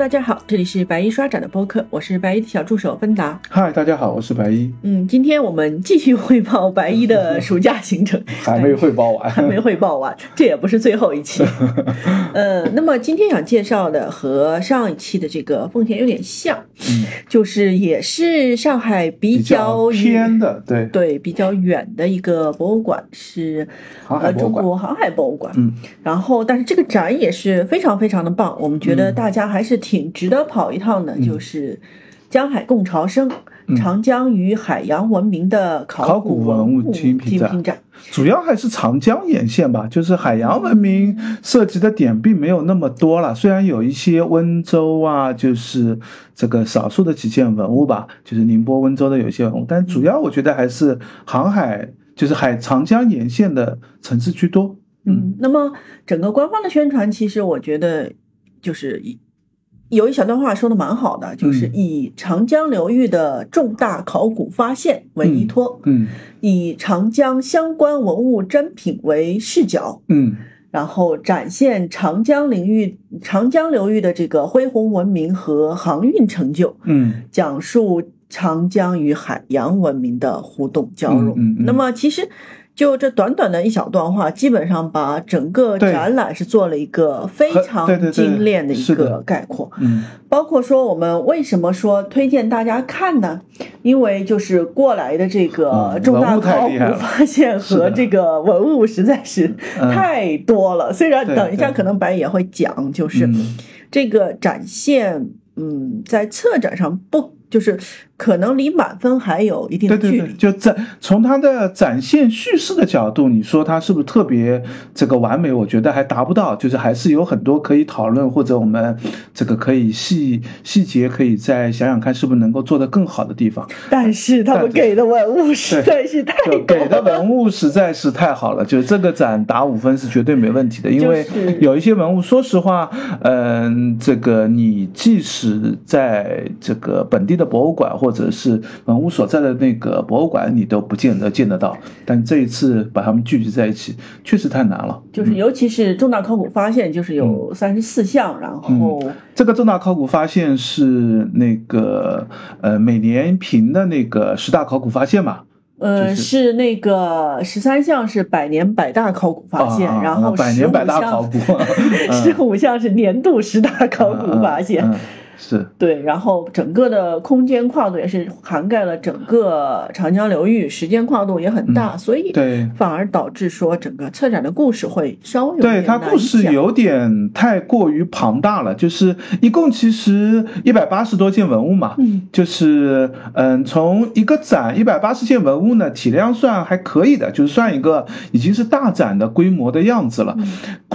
大家好，这里是白衣刷展的播客，我是白衣的小助手芬达。嗨，大家好，我是白衣。嗯，今天我们继续汇报白衣的暑假行程，还没汇报完，还没汇报完，这也不是最后一期。呃，那么今天想介绍的和上一期的这个奉贤有点像，嗯，就是也是上海比比较偏的，对，对比较远的一个博物馆是呃中国航海博物馆。嗯，然后，但是这个展也是非常非常的棒，我们觉得嗯大家还是挺值得跑一趟的，就是江海共潮生，嗯长江与海洋文明的考古古文物精精品展。主要还是长江沿线吧，就是海洋文明涉及的点并没有那么多了。虽然有一些温州啊，就是这个少数的几件文物吧，就是宁波、温州的有一些文物，但主要我觉得还是航海，就是海长江沿线的城市居多。嗯，那么整个官方的宣传，其实我觉得就是以有一小段话说的蛮好的，就是嗯。以长江流域的重大考古发现为依托，嗯以长江相关文物珍品为视角，嗯。然后展现长江领域、长江流域的这个恢宏文明和航运成就，嗯。讲述长江与海洋文明的互动交融。那么，其实就这短短的一小段话，基本上把整个展览是做了一个非常精炼的一个概括。嗯包括说我们为什么说推荐大家看呢？因为就是过来的这个嗯重大考古发现和这个文物实在是嗯太多了。虽然等一下可能白也会讲，就是嗯这个展现，嗯，在策展上不就是可能离满分还有一定对对对，的距离。就展从它的展现叙事的角度，你说它是不是特别这个完美？我觉得还达不到，就是还是有很多可以讨论，或者我们这个可以细细节可以再想想看，是不是能够做得更好的地方。但是他们给的文物实在是太就多给的。文物实在是太好了，就是这个展打五分是绝对没问题的，因为有一些文物，说实话，嗯，这个你即使在这个本地的博物馆或者是文物所在的那个博物馆，你都不见得见得到，但这一次把它们聚集在一起，确实太难了。就是尤其是重大考古发现，就是有三十四项，然后这个重大考古发现是那个呃每年评的那个十大考古发现嘛，呃是是那个十三项是百年百大考古发现，然后百年百大考古 十五项是年度十大考古发现。是。对，然后整个的空间跨度也是涵盖了整个长江流域，时间跨度也很大，所以嗯对反而导致说整个策展的故事会稍微有对它故事有点太过于庞大了，就是一共其实一百八十多件文物嘛，嗯就是嗯，从一个展一百八十件文物呢，体量算还可以的，就是算一个已经是大展的规模的样子了。嗯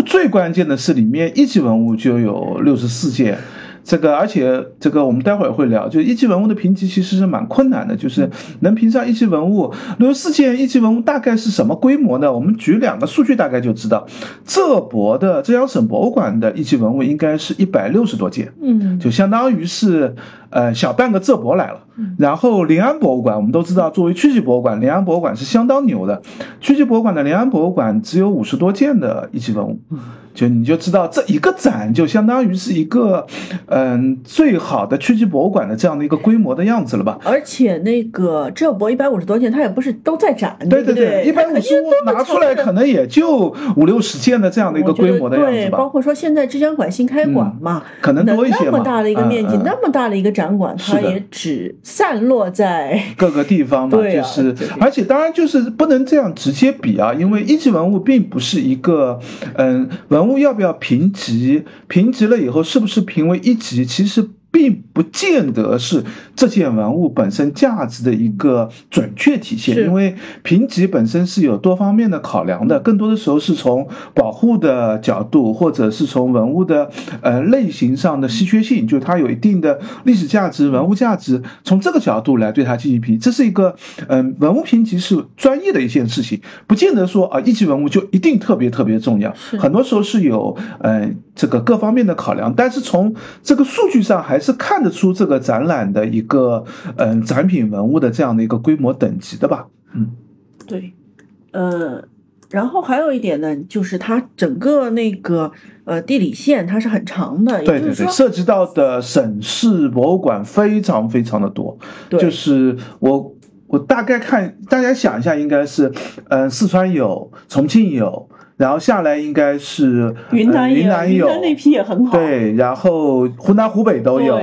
最关键的是里面一级文物就有六十四件。这个，而且这个我们待会儿会聊，就一级文物的评级其实是蛮困难的，就是能评上一级文物，六十四件一级文物大概是什么规模呢？我们举两个数据大概就知道，浙博的浙江省博物馆的一级文物应该是一百六十多件，嗯就相当于是呃小半个浙博来了嗯。然后临安博物馆，我们都知道，作为区级博物馆，临安博物馆是相当牛的。区级博物馆的临安博物馆只有五十多件的一级文物，就你就知道这一个展就相当于是一个嗯最好的区级博物馆的这样的一个规模的样子了吧？而且那个浙博一百五十多件，它也不是都在展，对对对，一百五十拿出来可能也就五六十件的这样的一个规模的样子对，包括说现在浙江馆新开馆嘛，可能多一些嘛。那么大的一个面积，那么大的一个展馆，它也只散落在各个地方嘛，对啊就是而且当然就是不能这样直接比啊，因为一级文物并不是一个，嗯，文物要不要评级，评级了以后是不是评为一级，其实。并不见得是这件文物本身价值的一个准确体现，因为评级本身是有多方面的考量的，更多的时候是从保护的角度，或者是从文物的呃类型上的稀缺性，就它有一定的历史价值、文物价值，从这个角度来对它进行评，这是一个嗯、文物评级是专业的一件事情，不见得说啊一级文物就一定特别特别重要，是。很多时候是有呃这个各方面的考量，但是从这个数据上还是看得出这个展览的一个嗯、展品文物的这样的一个规模等级的吧，嗯对，呃，然后还有一点呢，就是它整个那个呃地理线它是很长的，对对对，涉及到的省市博物馆非常非常的多。对，就是我我大概看，大家想一下，应该是，嗯，四川有，重庆有。然后下来应该是云南，云南有那批也很好。对，然后湖南、湖北都有。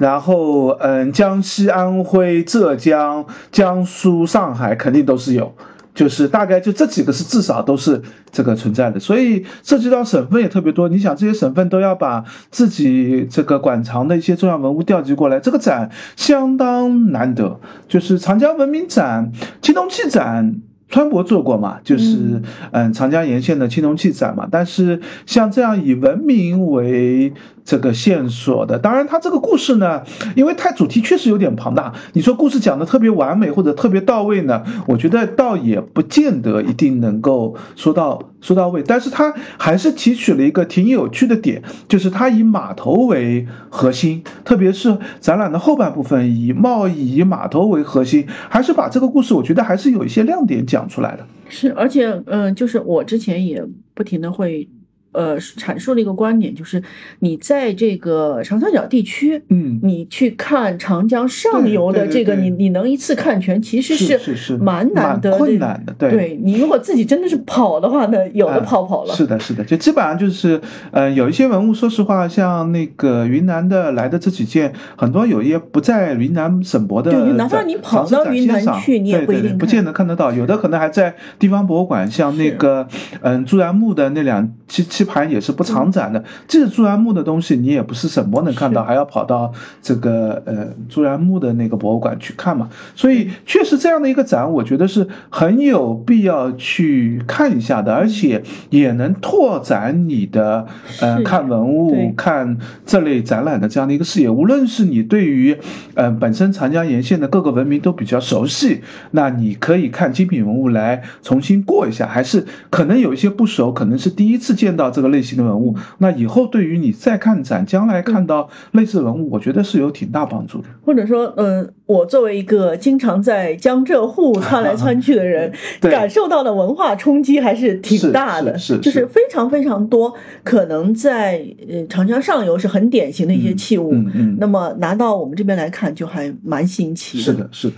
然后嗯，江西、安徽、浙江、江苏、上海肯定都是有，就是大概就这几个是至少都是这个存在的。所以涉及到省份也特别多。你想这些省份都要把自己这个馆藏的一些重要文物调集过来，这个展相当难得。就是长江文明展、青铜器展。川博做过嘛，就是嗯长江沿线的青铜器展嘛，但是像这样以文明为。这个线索的，当然，它这个故事呢，因为它主题确实有点庞大。你说故事讲的特别完美或者特别到位呢，我觉得倒也不见得一定能够说到说到位。但是它还是提取了一个挺有趣的点，就是它以码头为核心，特别是展览的后半部分以贸易以码头为核心，还是把这个故事，我觉得还是有一些亮点讲出来的。是，而且嗯，就是我之前也不停的会。呃，阐述了一个观点，就是你在这个长三角地区，嗯，你去看长江上游的这个，你你能一次看全，其实是是是蛮难的困难的。对，对你如果自己真的是跑的话呢，有的跑跑了。是的，是的，就基本上就是，呃，有一些文物，说实话，像那个云南的来的这几件，很多有一些不在云南省博的，对，哪怕你跑到云南去，你也不一定不见得看得到，有的可能还在地方博物馆，像那个，嗯，朱然墓的那两七七。盘也是不常展的，即使朱然墓的东西，你也不是什么能看到，还要跑到这个呃朱然墓的那个博物馆去看嘛。所以确实这样的一个展，我觉得是很有必要去看一下的，而且也能拓展你的呃看文物、看这类展览的这样的一个视野。无论是你对于呃本身长江沿线的各个文明都比较熟悉，那你可以看精品文物来重新过一下，还是可能有一些不熟，可能是第一次见到。这个类型的文物，那以后对于你再看展，将来看到类似文物，我觉得是有挺大帮助的。或者说，嗯，我作为一个经常在江浙沪窜来窜去的人，感受到的文化冲击还是挺大的，是就是非常非常多。可能在呃长江上游是很典型的一些器物，嗯嗯，那么拿到我们这边来看，就还蛮新奇的。是的，是的，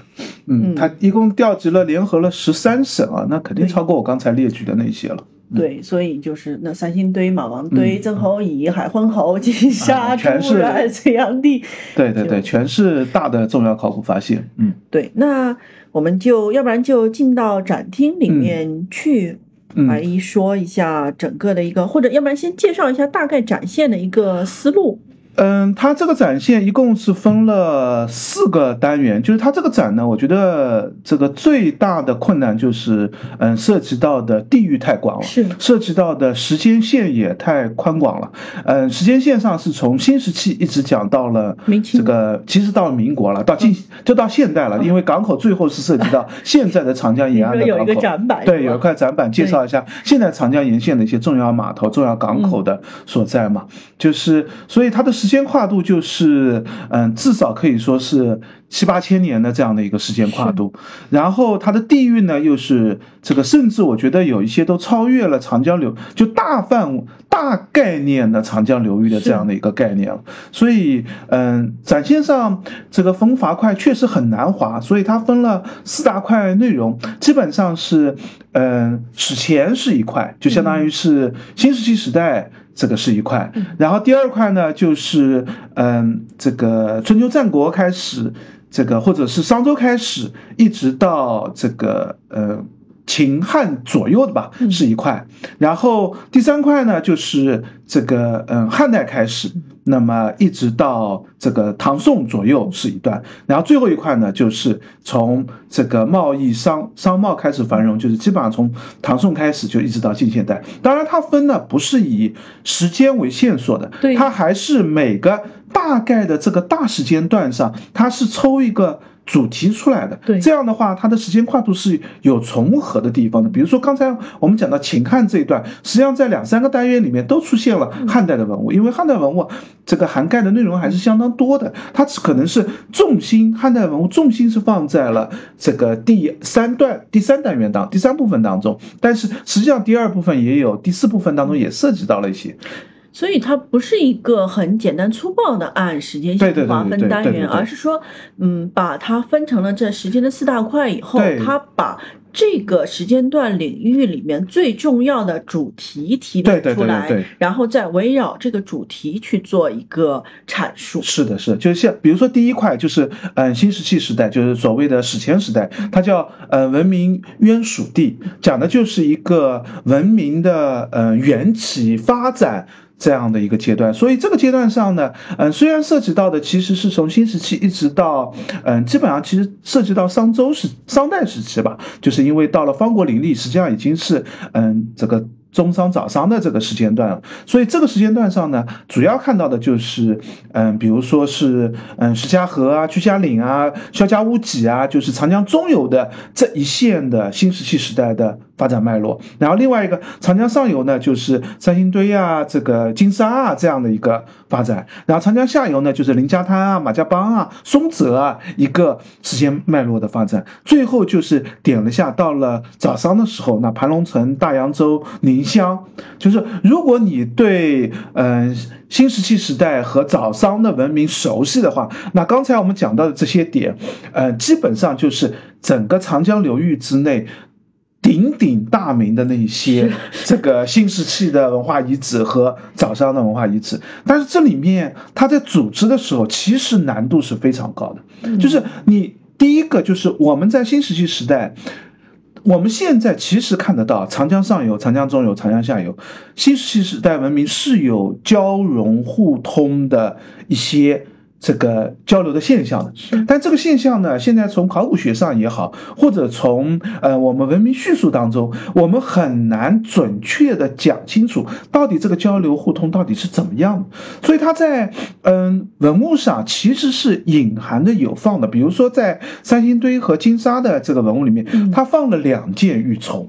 嗯，它一共调集了联合了十三省啊，那肯定超过我刚才列举的那些了。对，所以就是那三星堆、马王堆、曾侯乙、海昏侯、金沙、朱然、隋炀帝，对对对，全是大的重要考古发现。嗯，对，那我们就要不然就进到展厅里面去，来说一下整个的一个，或者要不然先介绍一下大概展现的一个思路。嗯，它这个展现一共是分了四个单元，就是它这个展呢，我觉得这个最大的困难就是，嗯，涉及到的地域太广了，是涉及到的时间线也太宽广了。嗯，时间线上是从新石器一直讲到了这个，其实到了民国了，到近就到现代了，因为港口最后是涉及到现在的长江沿岸的 港口。对，有一块展板介绍一下现在长江沿线的一些重要码头、重要港口的所在嘛，就是所以它的时时间跨度就是，嗯，至少可以说是七八千年的这样的一个时间跨度，然后它的地域呢又是这个，甚至我觉得有一些都超越了长江流，就大范大概念的长江流域的这样的一个概念了。所以，嗯，展现上这个分伐块确实很难划，所以它分了四大块内容，基本上是，嗯，史前是一块，就相当于是新石器时代。这个是一块，然后第二块呢，就是嗯，这个春秋战国开始，这个或者是商周开始，一直到这个呃。秦汉左右的吧，是一块，然后第三块呢，就是这个嗯汉代开始，那么一直到这个唐宋左右是一段，然后最后一块呢，就是从这个贸易商商贸开始繁荣，就是基本上从唐宋开始就一直到近现代。当然，它分呢不是以时间为线索的，它还是每个大概的这个大时间段上，它是抽一个。主题出来的。对，这样的话，它的时间跨度是有重合的地方的。比如说刚才我们讲到秦汉这一段，实际上在两三个单元里面都出现了汉代的文物，因为汉代文物这个涵盖的内容还是相当多的。它可能是重心，汉代文物重心是放在了这个第三段、第三单元当第三部分当中，但是实际上第二部分也有，第四部分当中也涉及到了一些。所以它不是一个很简单粗暴的按时间线划分单元，而是说，嗯，把它分成了这时间的四大块以后，它把这个时间段领域里面最重要的主题提炼出来，然后再围绕这个主题去做一个阐述。是的，是，就是像比如说第一块就是嗯新石器时代，就是所谓的史前时代，它叫呃文明渊属地，讲的就是一个文明的呃缘起发展。这样的一个阶段，所以这个阶段上呢，嗯，虽然涉及到的其实是从新石器一直到，嗯，基本上其实涉及到商周时、商代时期吧，就是因为到了方国林立，实际上已经是，嗯，这个。中商早商的这个时间段，所以这个时间段上呢，主要看到的就是，嗯，比如说是，嗯，石家河啊、居家岭啊、萧家屋脊啊，就是长江中游的这一线的新石器时代的发展脉络。然后另外一个长江上游呢，就是三星堆啊、这个金沙啊这样的一个发展。然后长江下游呢，就是林家滩啊、马家浜啊、松泽啊一个时间脉络的发展。最后就是点了下，到了早商的时候，那盘龙城、大洋洲、宁。乡，就是如果你对嗯新石器时代和早商的文明熟悉的话，那刚才我们讲到的这些点，呃，基本上就是整个长江流域之内鼎鼎大名的那些这个新石器的文化遗址和早商的文化遗址。但是这里面它在组织的时候，其实难度是非常高的。就是你第一个就是我们在新石器时代。我们现在其实看得到，长江上游、长江中游、长江下游，新石器时代文明是有交融互通的一些。这个交流的现象的，但这个现象呢，现在从考古学上也好，或者从呃我们文明叙述当中，我们很难准确的讲清楚到底这个交流互通到底是怎么样的。所以它在嗯文物上其实是隐含的有放的，比如说在三星堆和金沙的这个文物里面，它放了两件玉琮。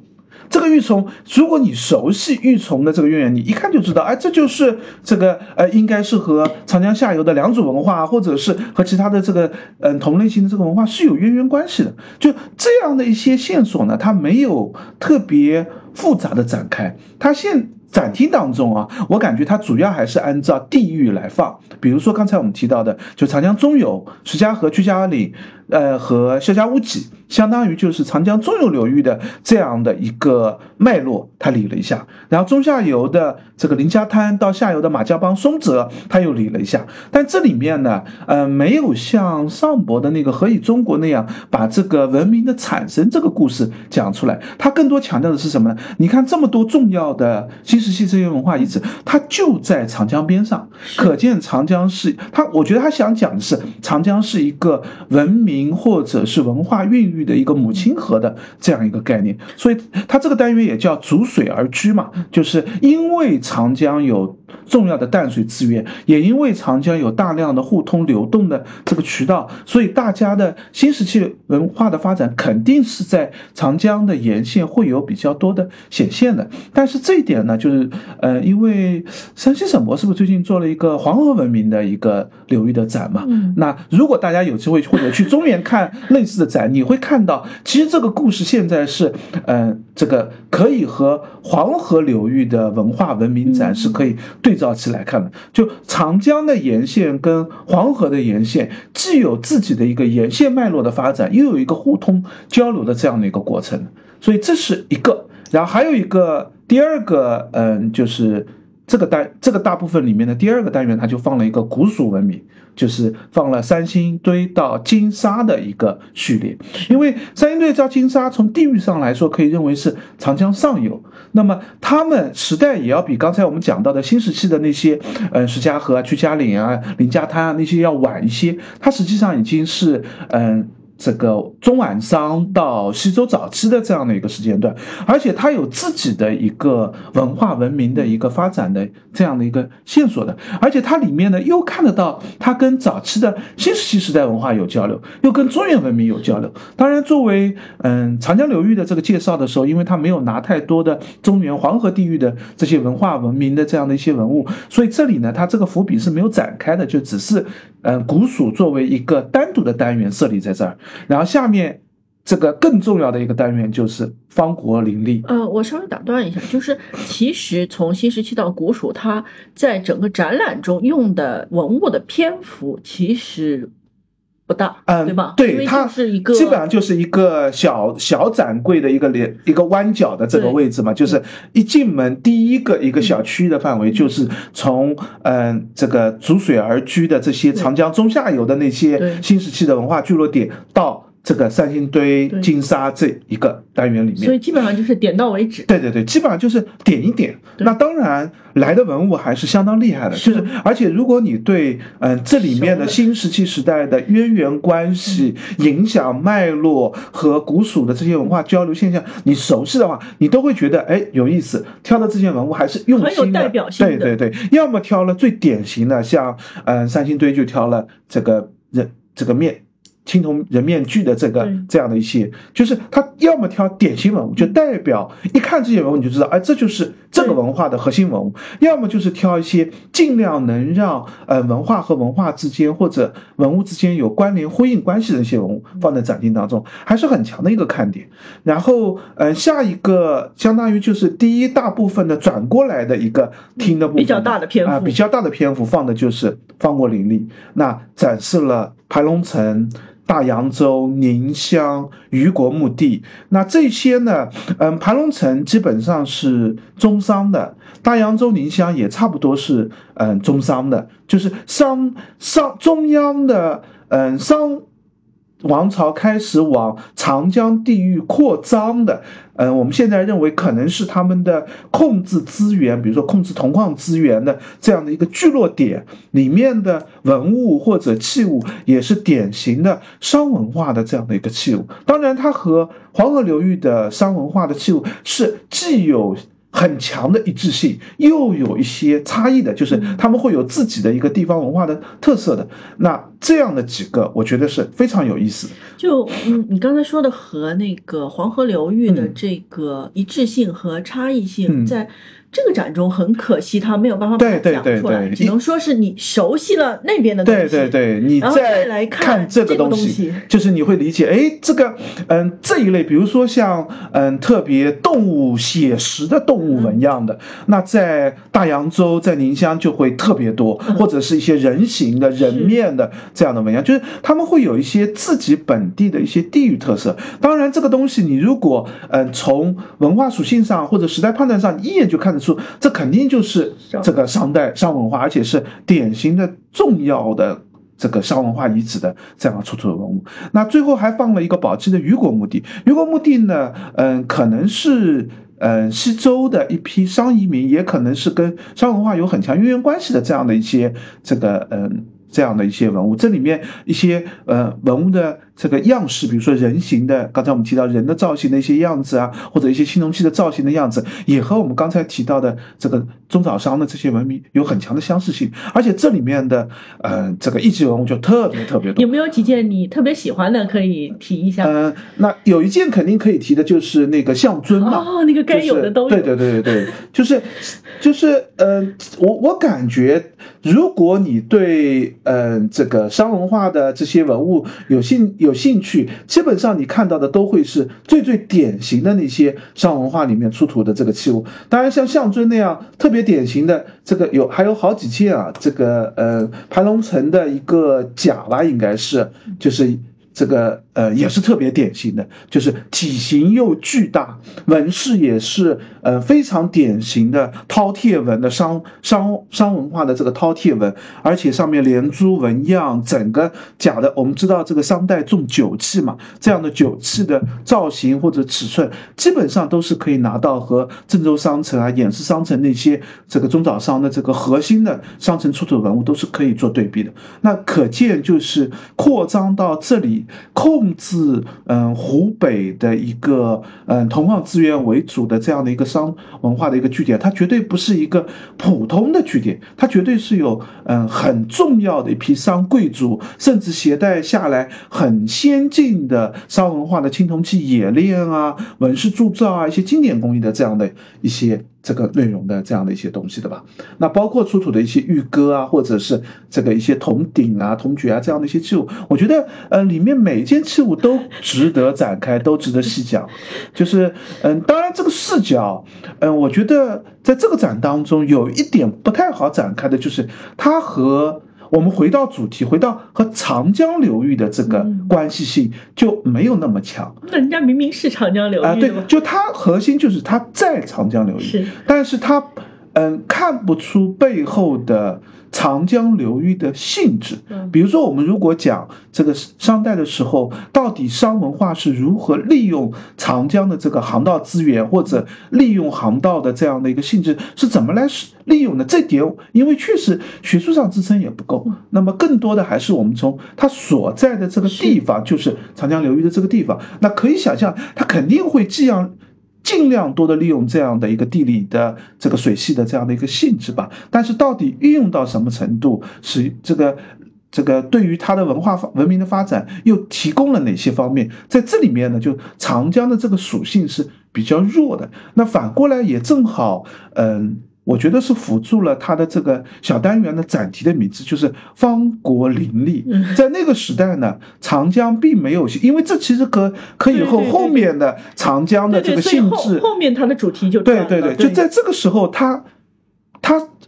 这个玉琮，如果你熟悉玉琮的这个渊源，你一看就知道，哎，这就是这个呃，应该是和长江下游的良渚文化，或者是和其他的这个嗯同类型的这个文化是有渊源关系的。就这样的一些线索呢，它没有特别复杂的展开，它现。展厅当中啊，我感觉它主要还是按照地域来放，比如说刚才我们提到的，就长江中游石家河、居家岭，呃和萧家屋脊，相当于就是长江中游流域的这样的一个脉络，它理了一下。然后中下游的这个林家滩到下游的马家浜、松泽，它又理了一下。但这里面呢，呃，没有像上博的那个《何以中国》那样把这个文明的产生这个故事讲出来，它更多强调的是什么呢？你看这么多重要的。新石器这些文化遗址，它就在长江边上，可见长江是它。我觉得他想讲的是，长江是一个文明或者是文化孕育的一个母亲河的这样一个概念。所以，它这个单元也叫逐水而居嘛，就是因为长江有重要的淡水资源，也因为长江有大量的互通流动的这个渠道，所以大家的新石器文化的发展肯定是在长江的沿线会有比较多的显现的。但是这一点呢？就是，呃，因为山西省博是不是最近做了一个黄河文明的一个流域的展嘛？嗯，那如果大家有机会或者去中原看类似的展，你会看到，其实这个故事现在是，嗯，这个可以和黄河流域的文化文明展是可以对照起来看的。就长江的沿线跟黄河的沿线，既有自己的一个沿线脉络的发展，又有一个互通交流的这样的一个过程，所以这是一个。然后还有一个第二个，嗯，就是这个单这个大部分里面的第二个单元，它就放了一个古蜀文明，就是放了三星堆到金沙的一个序列。因为三星堆到金沙从地域上来说，可以认为是长江上游，那么他们时代也要比刚才我们讲到的新石器的那些，嗯，石家河啊、屈家岭啊、林家滩啊那些要晚一些。它实际上已经是，嗯。这个中晚商到西周早期的这样的一个时间段，而且它有自己的一个文化文明的一个发展的这样的一个线索的，而且它里面呢又看得到它跟早期的新石器时代文化有交流，又跟中原文明有交流。当然，作为嗯长江流域的这个介绍的时候，因为它没有拿太多的中原黄河地域的这些文化文明的这样的一些文物，所以这里呢，它这个伏笔是没有展开的，就只是嗯古蜀作为一个单独的单元设立在这儿。然后下面这个更重要的一个单元就是方国林立。呃，我稍微打断一下，就是其实从新石器到古蜀，它在整个展览中用的文物的篇幅其实不大，嗯，对吧？对，它是一个基本上就是一个小小展柜的一个连一个弯角的这个位置嘛，就是一进门第一个一个小区域的范围，就是从嗯这个逐水而居的这些长江中下游的那些新石器的文化聚落点到。这个三星堆金沙这一个单元里面，所以基本上就是点到为止。对对对，基本上就是点一点。那当然来的文物还是相当厉害的，就是而且如果你对嗯这里面的新石器时代的渊源关系、影响脉络和古蜀的这些文化交流现象你熟悉的话，你都会觉得哎有意思。挑的这些文物还是用心的，很有代表性对对对，要么挑了最典型的，像嗯三星堆就挑了这个人这个面。青铜人面具的这个这样的一些，就是他要么挑典型文物，就代表一看这些文物你就知道，哎，这就是这个文化的核心文物；要么就是挑一些尽量能让呃文化和文化之间或者文物之间有关联呼应关系的一些文物放在展厅当中，还是很强的一个看点。然后，嗯，下一个相当于就是第一大部分的转过来的一个厅的部分，比较大的篇幅。啊，比较大的篇幅放的就是方国林立，那展示了盘龙城。大洋洲、宁乡、虞国墓地，那这些呢？嗯，盘龙城基本上是中商的，大洋洲、宁乡也差不多是嗯中商的，就是商商中央的嗯商。王朝开始往长江地域扩张的，嗯，我们现在认为可能是他们的控制资源，比如说控制铜矿资源的这样的一个聚落点里面的文物或者器物，也是典型的商文化的这样的一个器物。当然，它和黄河流域的商文化的器物是既有。很强的一致性，又有一些差异的，就是他们会有自己的一个地方文化的特色的。那这样的几个，我觉得是非常有意思。就嗯，你刚才说的和那个黄河流域的这个一致性和差异性，在。这个展中很可惜，他没有办法把它讲出来，只能说是你熟悉了那边的东西，对对对，你再来看这个东西，就是你会理解，哎，这个嗯这一类，比如说像嗯特别动物写实的动物纹样的，那在大洋洲、在宁乡就会特别多，或者是一些人形的人面的这样的纹样，就是他们会有一些自己本地的一些地域特色。当然，这个东西你如果嗯从文化属性上或者时代判断上，一眼就看。说这肯定就是这个商代商文化，而且是典型的重要的这个商文化遗址的这样出土的文物。那最后还放了一个宝鸡的雨果墓地。雨果墓地呢，嗯，可能是嗯西周的一批商移民，也可能是跟商文化有很强渊源关系的这样的一些这个嗯这样的一些文物。这里面一些呃文物的。这个样式，比如说人形的，刚才我们提到人的造型的一些样子啊，或者一些青铜器的造型的样子，也和我们刚才提到的这个中早商的这些文明有很强的相似性。而且这里面的，呃，这个艺伎文物就特别特别多。有没有几件你特别喜欢的可以提一下？嗯，那有一件肯定可以提的就是那个象尊嘛。哦，那个该有的都有。对对对对对，就是就是，呃，我我感觉，如果你对嗯这个商文化的这些文物有兴有有兴趣，基本上你看到的都会是最最典型的那些商文化里面出土的这个器物。当然，像象尊那样特别典型的这个有还有好几件啊，这个呃盘龙城的一个甲吧，应该是就是。这个呃也是特别典型的，就是体型又巨大，纹饰也是呃非常典型的饕餮纹的商商商文化的这个饕餮纹，而且上面连珠纹样，整个假的我们知道这个商代重酒器嘛，这样的酒器的造型或者尺寸，基本上都是可以拿到和郑州商城啊、偃师商城那些这个中早商的这个核心的商城出土文物都是可以做对比的。那可见就是扩张到这里。控制嗯湖北的一个嗯铜矿资源为主的这样的一个商文化的一个据点，它绝对不是一个普通的据点，它绝对是有嗯很重要的一批商贵族，甚至携带下来很先进的商文化的青铜器冶炼啊、纹饰铸造啊一些经典工艺的这样的一些。这个内容的这样的一些东西的吧，那包括出土的一些玉戈啊，或者是这个一些铜鼎啊、铜爵啊这样的一些器物，我觉得呃里面每一件器物都值得展开，都值得细讲。就是嗯，当然这个视角，嗯，我觉得在这个展当中有一点不太好展开的，就是它和。我们回到主题，回到和长江流域的这个关系性就没有那么强。那人家明明是长江流域啊，对，就它核心就是它在长江流域，是，但是它嗯看不出背后的。长江流域的性质，比如说，我们如果讲这个商代的时候，到底商文化是如何利用长江的这个航道资源，或者利用航道的这样的一个性质，是怎么来利用的？这点，因为确实学术上支撑也不够，那么更多的还是我们从它所在的这个地方，就是长江流域的这个地方，那可以想象，它肯定会这样。尽量多的利用这样的一个地理的这个水系的这样的一个性质吧，但是到底运用到什么程度，是这个这个对于它的文化文明的发展又提供了哪些方面？在这里面呢，就长江的这个属性是比较弱的。那反过来也正好，嗯。我觉得是辅助了他的这个小单元的展题的名字，就是方国林立。在那个时代呢，长江并没有，因为这其实可可以后后面的长江的这个性质，后面它的主题就对对对，就在这个时候，他他。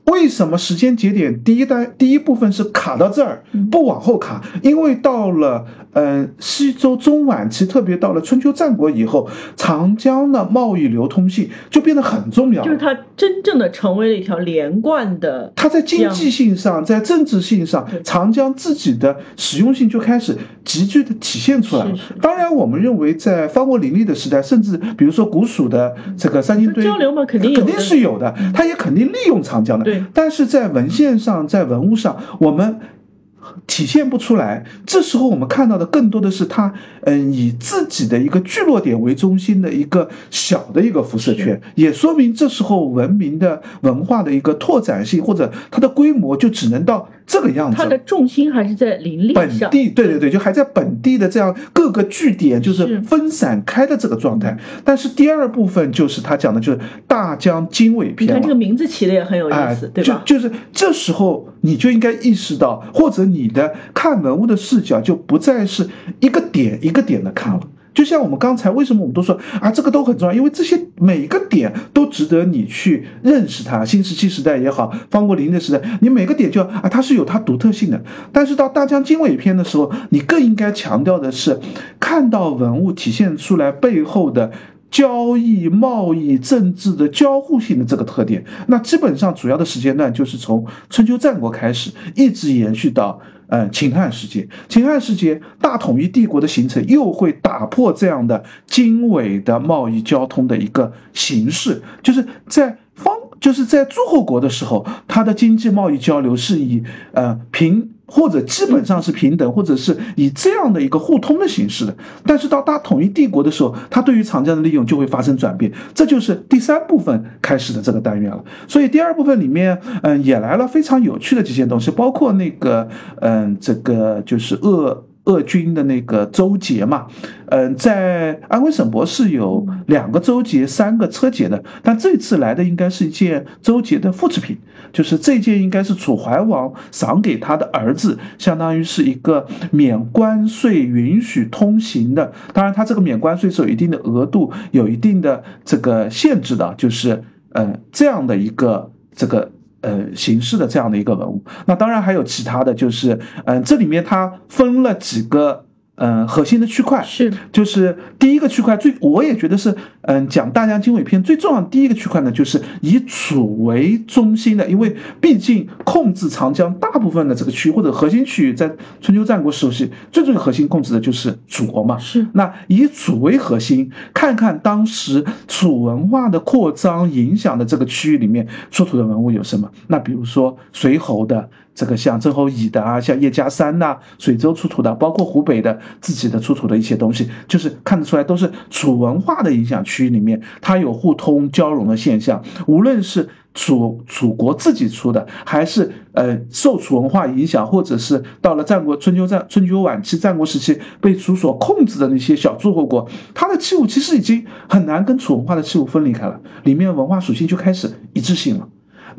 为什么时间节点第一单第一部分是卡到这儿，不往后卡？因为到了嗯西周中晚期，特别到了春秋战国以后，长江的贸易流通性就变得很重要，就是它真正的成为了一条连贯的。它在经济性上，在政治性上，长江自己的实用性就开始急剧的体现出来。当然，我们认为在方国林立的时代，甚至比如说古蜀的这个三星堆交流嘛，肯定肯定是有的，它也肯定利用长江的。对。但是在文献上，在文物上，我们体现不出来。这时候我们看到的更多的是他，嗯，以自己的一个聚落点为中心的一个小的一个辐射圈，也说明这时候文明的文化的一个拓展性或者它的规模就只能到。这个样子，它的重心还是在林立本地，对对对，就还在本地的这样各个据点，就是分散开的这个状态。但是第二部分就是他讲的，就是大江经纬篇。你看这个名字起的也很有意思，对吧？就就是这时候你就应该意识到，或者你的看文物的视角就不再是一个点一个点的看了。就像我们刚才为什么我们都说啊，这个都很重要，因为这些每个点都值得你去认识它。新石器时代也好，方国林的时代，你每个点就啊，它是有它独特性的。但是到大江经纬篇的时候，你更应该强调的是，看到文物体现出来背后的交易、贸易、政治的交互性的这个特点。那基本上主要的时间段就是从春秋战国开始，一直延续到。嗯，秦汉时期，秦汉时期大统一帝国的形成，又会打破这样的经纬的贸易交通的一个形式，就是在方，就是在诸侯国的时候，它的经济贸易交流是以呃平。或者基本上是平等，或者是以这样的一个互通的形式的。但是到大统一帝国的时候，它对于长江的利用就会发生转变，这就是第三部分开始的这个单元了。所以第二部分里面，嗯，也来了非常有趣的几件东西，包括那个，嗯，这个就是鄂鄂军的那个周节嘛，嗯，在安徽省博是有两个周节、三个车节的，但这次来的应该是一件周节的复制品。就是这件应该是楚怀王赏给他的儿子，相当于是一个免关税、允许通行的。当然，他这个免关税是有一定的额度、有一定的这个限制的，就是呃这样的一个这个呃形式的这样的一个文物。那当然还有其他的就是嗯，这里面它分了几个。嗯，核心的区块是，就是第一个区块最，我也觉得是，嗯，讲大江经纬篇最重要的第一个区块呢，就是以楚为中心的，因为毕竟控制长江大部分的这个区域或者核心区域，在春秋战国时期，最重要核心控制的就是楚国嘛。是，那以楚为核心，看看当时楚文化的扩张影响的这个区域里面出土的文物有什么？那比如说随侯的。这个像曾侯乙的啊，像叶家山呐，水州出土的，包括湖北的自己的出土的一些东西，就是看得出来都是楚文化的影响区域里面，它有互通交融的现象。无论是楚楚国自己出的，还是呃受楚文化影响，或者是到了战国春秋战春秋晚期战国时期被楚所控制的那些小诸侯国，它的器物其实已经很难跟楚文化的器物分离开了，里面文化属性就开始一致性了。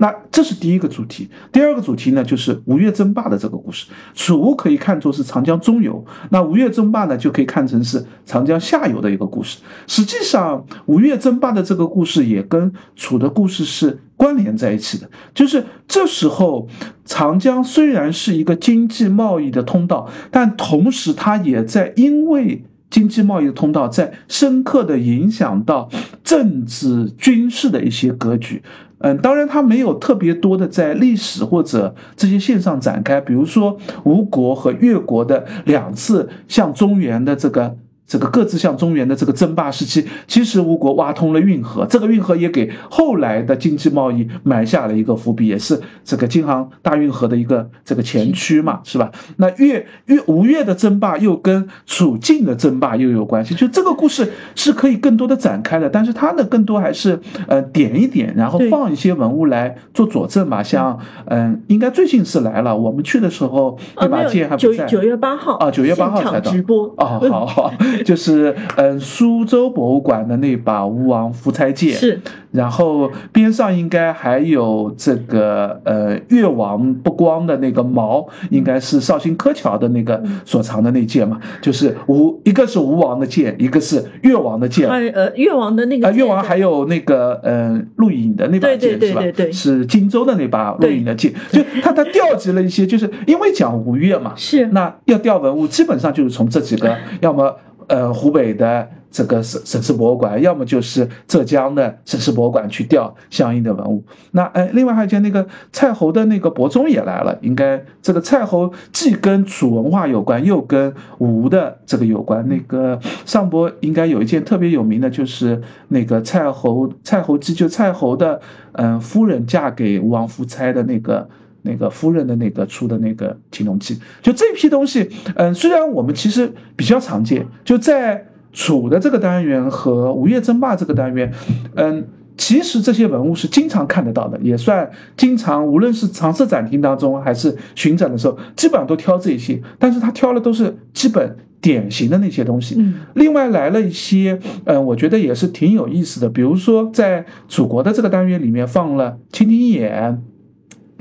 那这是第一个主题，第二个主题呢，就是吴越争霸的这个故事。楚可以看作是长江中游，那吴越争霸呢，就可以看成是长江下游的一个故事。实际上，吴越争霸的这个故事也跟楚的故事是关联在一起的。就是这时候，长江虽然是一个经济贸易的通道，但同时它也在因为经济贸易的通道，在深刻的影响到政治军事的一些格局。嗯，当然，它没有特别多的在历史或者这些线上展开，比如说吴国和越国的两次向中原的这个。这个各自向中原的这个争霸时期，其实吴国挖通了运河，这个运河也给后来的经济贸易埋下了一个伏笔，也是这个京杭大运河的一个这个前驱嘛，是吧？那越越吴越的争霸又跟楚晋的争霸又有关系，就这个故事是可以更多的展开的，但是它呢更多还是呃点一点，然后放一些文物来做佐证嘛，像嗯，应该最近是来了，我们去的时候对吧剑还不在，九月八号啊，九月八号才到直播哦，好好。就是嗯，苏州博物馆的那把吴王夫差剑是，然后边上应该还有这个呃越王不光的那个矛，应该是绍兴柯桥的那个所藏的那剑嘛，就是吴一个是吴王的剑，一个是越王的剑，呃越王的那个啊越王还有那个嗯陆隐的那把剑是吧？是荆州的那把陆隐的剑，就他他调集了一些，就是因为讲吴越嘛，是那要调文物，基本上就是从这几个，要么。呃，湖北的这个省省市博物馆，要么就是浙江的省市博物馆去调相应的文物。那哎，另外还有一件那个蔡侯的那个伯钟也来了，应该这个蔡侯既跟楚文化有关，又跟吴的这个有关。那个上博应该有一件特别有名的，就是那个蔡侯蔡侯姬，就蔡侯的嗯夫人嫁给吴王夫差的那个。那个夫人的那个出的那个青铜器，就这批东西，嗯，虽然我们其实比较常见，就在楚的这个单元和吴越争霸这个单元，嗯，其实这些文物是经常看得到的，也算经常，无论是常设展厅当中还是巡展的时候，基本上都挑这些，但是他挑的都是基本典型的那些东西。嗯，另外来了一些，嗯，我觉得也是挺有意思的，比如说在楚国的这个单元里面放了蜻蜓眼。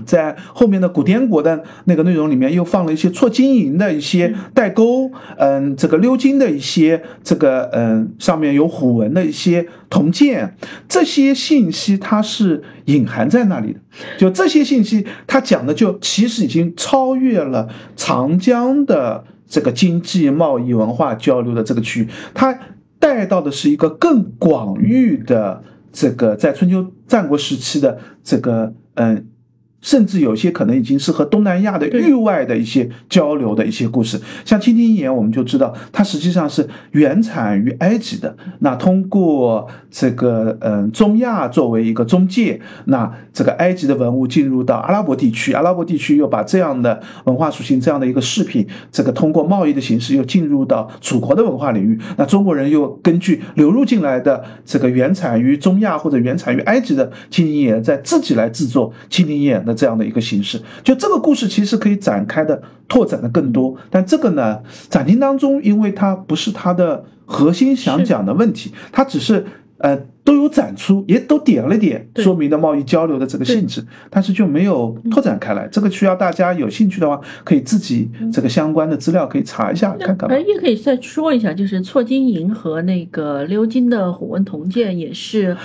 在后面的古滇国的那个内容里面，又放了一些错金银的一些代沟，嗯，这个鎏金的一些这个嗯上面有虎纹的一些铜剑，这些信息它是隐含在那里的。就这些信息，它讲的就其实已经超越了长江的这个经济贸易文化交流的这个区域，它带到的是一个更广域的这个在春秋战国时期的这个嗯。甚至有些可能已经是和东南亚的域外的一些交流的一些故事，像蜻蜓眼，我们就知道它实际上是原产于埃及的。那通过这个嗯中亚作为一个中介，那这个埃及的文物进入到阿拉伯地区，阿拉伯地区又把这样的文化属性、这样的一个饰品，这个通过贸易的形式又进入到楚国的文化领域。那中国人又根据流入进来的这个原产于中亚或者原产于埃及的蜻蜓眼，在自己来制作蜻蜓眼。这样的一个形式，就这个故事其实可以展开的、拓展的更多，但这个呢，展厅当中，因为它不是它的核心想讲的问题，它只是呃都有展出，也都点了点，说明的贸易交流的这个性质，但是就没有拓展开来。这个需要大家有兴趣的话，可以自己这个相关的资料可以查一下看看。哎，也可以再说一下，就是错金银和那个鎏金的虎纹铜剑也是。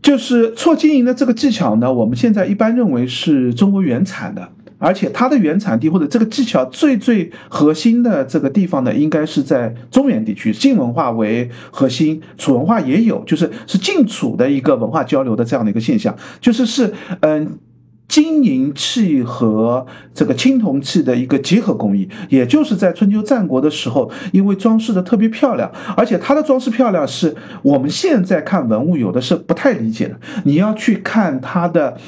就是错经营的这个技巧呢，我们现在一般认为是中国原产的，而且它的原产地或者这个技巧最最核心的这个地方呢，应该是在中原地区，晋文化为核心，楚文化也有，就是是晋楚的一个文化交流的这样的一个现象，就是是嗯。金银器和这个青铜器的一个结合工艺，也就是在春秋战国的时候，因为装饰的特别漂亮，而且它的装饰漂亮是我们现在看文物有的是不太理解的。你要去看它的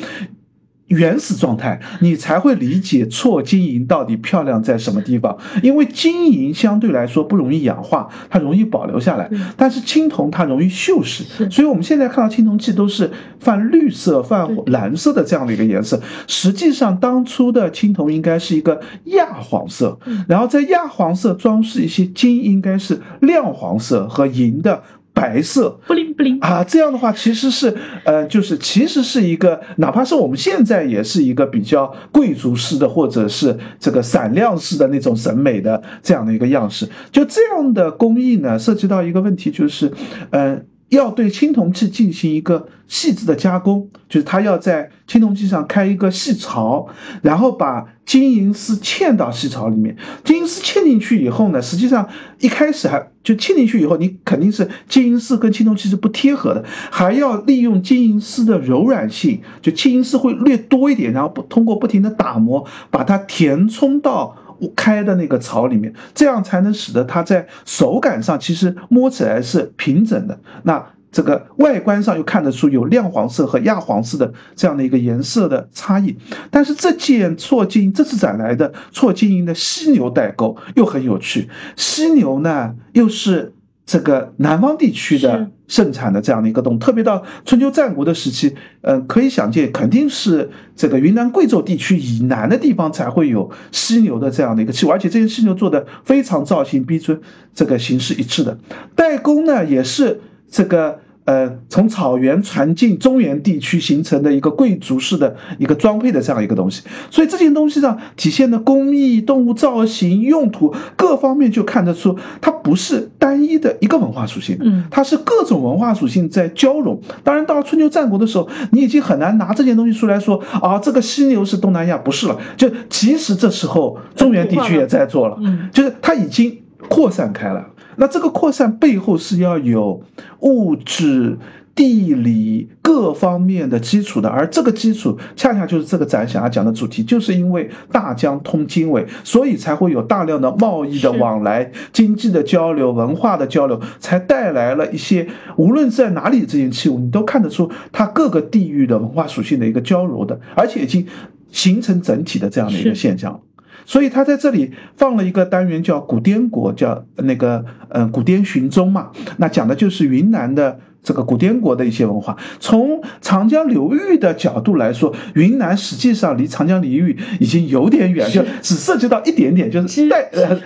原始状态，你才会理解错金银到底漂亮在什么地方。因为金银相对来说不容易氧化，它容易保留下来，但是青铜它容易锈蚀，所以我们现在看到青铜器都是泛绿色、泛蓝色的这样的一个颜色。实际上，当初的青铜应该是一个亚黄色，然后在亚黄色装饰一些金，应该是亮黄色和银的。白色不灵不灵啊，这样的话其实是，呃，就是其实是一个，哪怕是我们现在也是一个比较贵族式的，或者是这个闪亮式的那种审美的这样的一个样式。就这样的工艺呢，涉及到一个问题，就是，嗯。要对青铜器进行一个细致的加工，就是它要在青铜器上开一个细槽，然后把金银丝嵌到细槽里面。金银丝嵌进去以后呢，实际上一开始还就嵌进去以后，你肯定是金银丝跟青铜器是不贴合的，还要利用金银丝的柔软性，就金银丝会略多一点，然后不通过不停的打磨，把它填充到。开的那个槽里面，这样才能使得它在手感上其实摸起来是平整的。那这个外观上又看得出有亮黄色和亚黄色的这样的一个颜色的差异。但是这件错金这次展来的错金银的犀牛代沟又很有趣，犀牛呢又是。这个南方地区的盛产的这样的一个洞，特别到春秋战国的时期，嗯，可以想见，肯定是这个云南贵州地区以南的地方才会有犀牛的这样的一个器物，而且这些犀牛做的非常造型逼真，这个形式一致的代工呢，也是这个。呃，从草原传进中原地区形成的一个贵族式的一个装配的这样一个东西，所以这件东西上体现的工艺、动物造型、用途各方面就看得出，它不是单一的一个文化属性，嗯，它是各种文化属性在交融。当然，到了春秋战国的时候，你已经很难拿这件东西出来说啊，这个犀牛是东南亚，不是了。就其实这时候中原地区也在做了，嗯，就是它已经扩散开了。那这个扩散背后是要有物质、地理各方面的基础的，而这个基础恰恰就是这个展想要讲的主题，就是因为大江通经纬，所以才会有大量的贸易的往来、经济的交流、文化的交流，才带来了一些无论在哪里这件器物，你都看得出它各个地域的文化属性的一个交融的，而且已经形成整体的这样的一个现象。所以他在这里放了一个单元，叫古滇国，叫那个嗯古滇寻踪嘛。那讲的就是云南的这个古滇国的一些文化。从长江流域的角度来说，云南实际上离长江流域已经有点远，就只涉及到一点点，就是带呃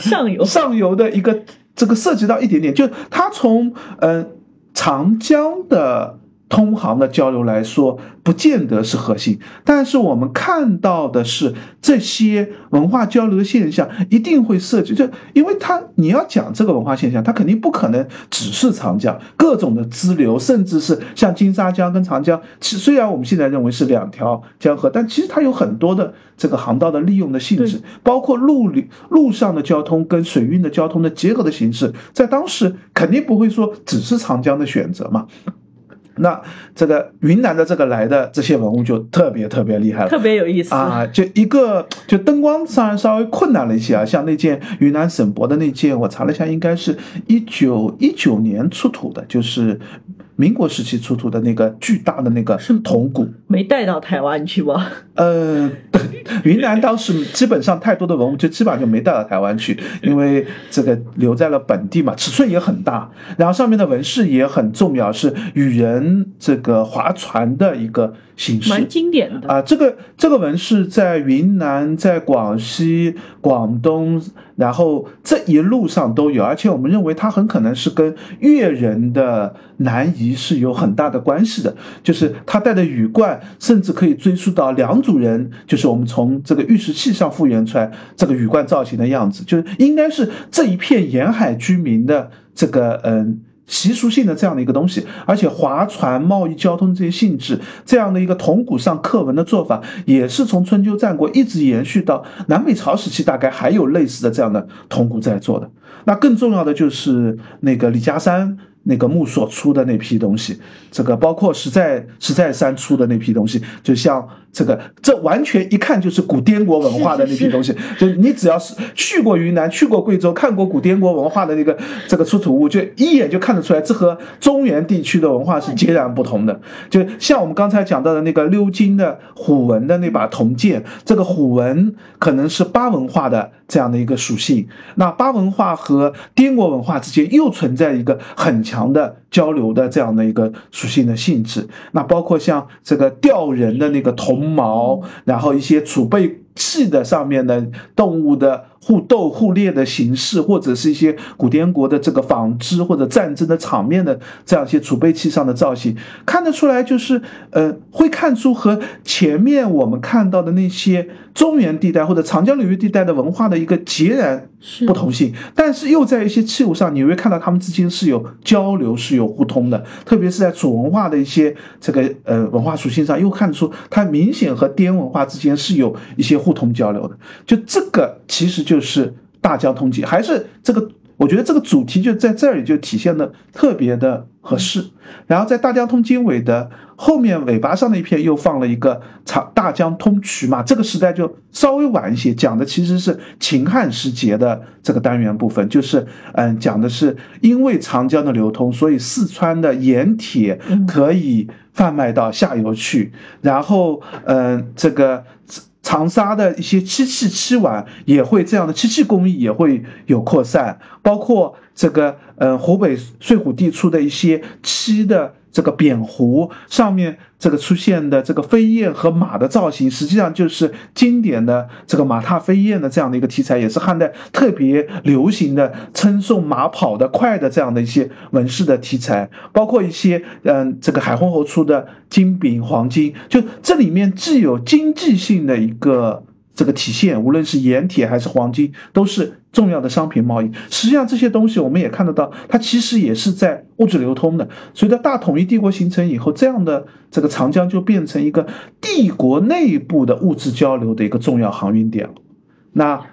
上游上游的一个这个涉及到一点点，就它从嗯长江的。通航的交流来说，不见得是核心，但是我们看到的是这些文化交流的现象一定会涉及，就因为它你要讲这个文化现象，它肯定不可能只是长江各种的支流，甚至是像金沙江跟长江，其虽然我们现在认为是两条江河，但其实它有很多的这个航道的利用的性质，包括陆旅陆上的交通跟水运的交通的结合的形式，在当时肯定不会说只是长江的选择嘛。那这个云南的这个来的这些文物就特别特别厉害了，特别有意思啊！就一个就灯光上稍微困难了一些啊，像那件云南省博的那件，我查了一下，应该是一九一九年出土的，就是民国时期出土的那个巨大的那个铜鼓，没带到台湾去吗？呃，云南当时基本上太多的文物就基本上就没带到台湾去，因为这个留在了本地嘛，尺寸也很大，然后上面的纹饰也很重要，是与人这个划船的一个形式，蛮经典的啊。这个这个纹饰在云南、在广西、广东，然后这一路上都有，而且我们认为它很可能是跟越人的南移是有很大的关系的，就是他戴的羽冠，甚至可以追溯到两组人，就是我们从这个玉石器上复原出来这个羽冠造型的样子，就是应该是这一片沿海居民的这个嗯习俗性的这样的一个东西，而且划船、贸易、交通这些性质，这样的一个铜鼓上刻文的做法，也是从春秋战国一直延续到南北朝时期，大概还有类似的这样的铜鼓在做的。那更重要的就是那个李家山那个木所出的那批东西，这个包括石在石在山出的那批东西，就像这个，这完全一看就是古滇国文化的那批东西。就你只要是去过云南、去过贵州、看过古滇国文化的那个这个出土物，就一眼就看得出来，这和中原地区的文化是截然不同的。就像我们刚才讲到的那个鎏金的虎纹的那把铜剑，这个虎纹可能是巴文化的这样的一个属性。那巴文化和滇国文化之间又存在一个很。强的交流的这样的一个属性的性质，那包括像这个吊人的那个铜矛，然后一些储备器的上面的动物的。互斗互猎的形式，或者是一些古滇国的这个纺织或者战争的场面的这样一些储备器上的造型，看得出来就是，呃，会看出和前面我们看到的那些中原地带或者长江流域地带的文化的一个截然不同性，但是又在一些器物上，你会看到他们之间是有交流、是有互通的，特别是在楚文化的一些这个呃文化属性上，又看出它明显和滇文化之间是有一些互通交流的，就这个其实。就是大江通济，还是这个？我觉得这个主题就在这里就体现的特别的合适。然后在大江通经纬的后面尾巴上的一片又放了一个长大江通衢嘛，这个时代就稍微晚一些，讲的其实是秦汉时节的这个单元部分，就是嗯，讲的是因为长江的流通，所以四川的盐铁可以贩卖到下游去，然后嗯，这个。长沙的一些漆器、漆碗也会这样的漆器工艺也会有扩散，包括这个，嗯，湖北睡虎地出的一些漆的。这个扁壶上面这个出现的这个飞燕和马的造型，实际上就是经典的这个马踏飞燕的这样的一个题材，也是汉代特别流行的称颂马跑得快的这样的一些纹饰的题材，包括一些嗯这个海昏侯出的金饼黄金，就这里面既有经济性的一个。这个体现，无论是盐铁还是黄金，都是重要的商品贸易。实际上，这些东西我们也看得到，它其实也是在物质流通的。随着大统一帝国形成以后，这样的这个长江就变成一个帝国内部的物质交流的一个重要航运点了。那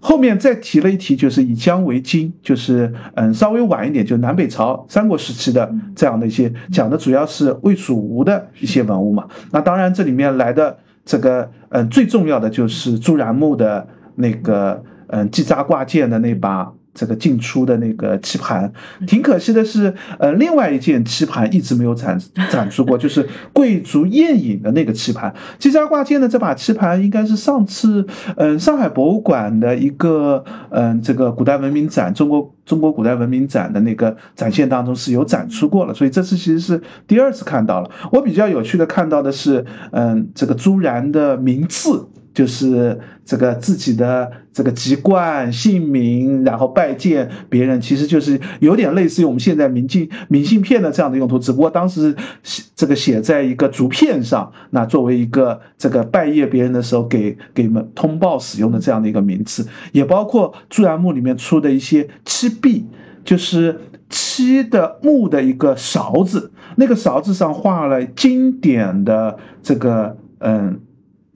后面再提了一提，就是以江为金，就是嗯，稍微晚一点，就南北朝三国时期的这样的一些讲的，主要是魏蜀吴的一些文物嘛。那当然，这里面来的。这个嗯，最重要的就是朱然木的那个嗯，机扎挂件的那把这个进出的那个棋盘。挺可惜的是，呃，另外一件棋盘一直没有展展出过，就是贵族宴饮的那个棋盘。击扎挂件的这把棋盘应该是上次嗯，上海博物馆的一个嗯，这个古代文明展，中国中国古代文明展的那个展现当中是有展出过了，所以这次其实是第二次看到了。我比较有趣的看到的是，嗯，这个朱然的名次。就是这个自己的这个籍贯、姓名，然后拜见别人，其实就是有点类似于我们现在明信明信片的这样的用途，只不过当时写这个写在一个竹片上，那作为一个这个拜谒别人的时候给给们通报使用的这样的一个名字，也包括朱然墓里面出的一些漆壁，就是漆的木的一个勺子，那个勺子上画了经典的这个嗯。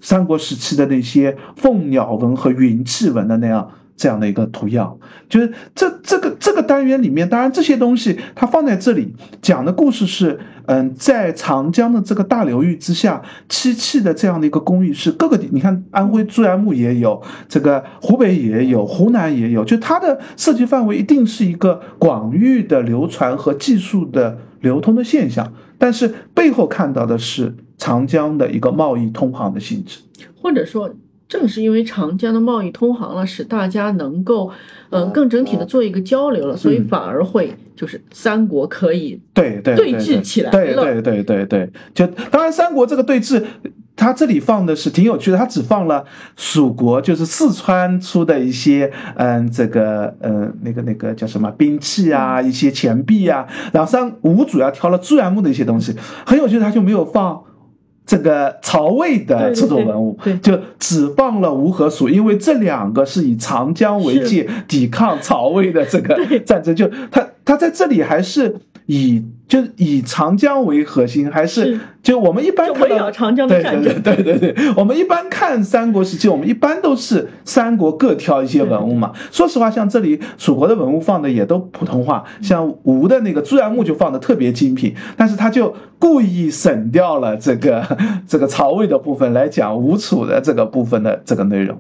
三国时期的那些凤鸟纹和云气纹的那样这样的一个图样，就是这这个这个单元里面，当然这些东西它放在这里讲的故事是，嗯，在长江的这个大流域之下，漆器的这样的一个工艺是各个地，你看安徽朱然墓也有，这个湖北也有，湖南也有，就它的涉及范围一定是一个广域的流传和技术的流通的现象，但是背后看到的是。长江的一个贸易通航的性质，或者说，正是因为长江的贸易通航了，使大家能够，嗯，更整体的做一个交流了，所以反而会就是三国可以对对对峙起来了。对对对对对，就当然三国这个对峙，它这里放的是挺有趣的，他只放了蜀国，就是四川出的一些，嗯，这个，嗯，那个那个叫什么兵器啊，一些钱币啊，然后三吴主要挑了朱然墓的一些东西，很有趣，他就没有放。这个曹魏的这种文物，就只放了吴和蜀，因为这两个是以长江为界抵抗曹魏的这个战争，就他他在这里还是以就以长江为核心，还是就我们一般看到长江的战争？对对对对，我们一般看三国时期，我们一般都是三国各挑一些文物嘛。说实话，像这里蜀国的文物放的也都普通话，像吴的那个朱然墓就放的特别精品，但是他就故意省掉了这个这个曹魏的部分来讲吴楚的这个部分的这个内容。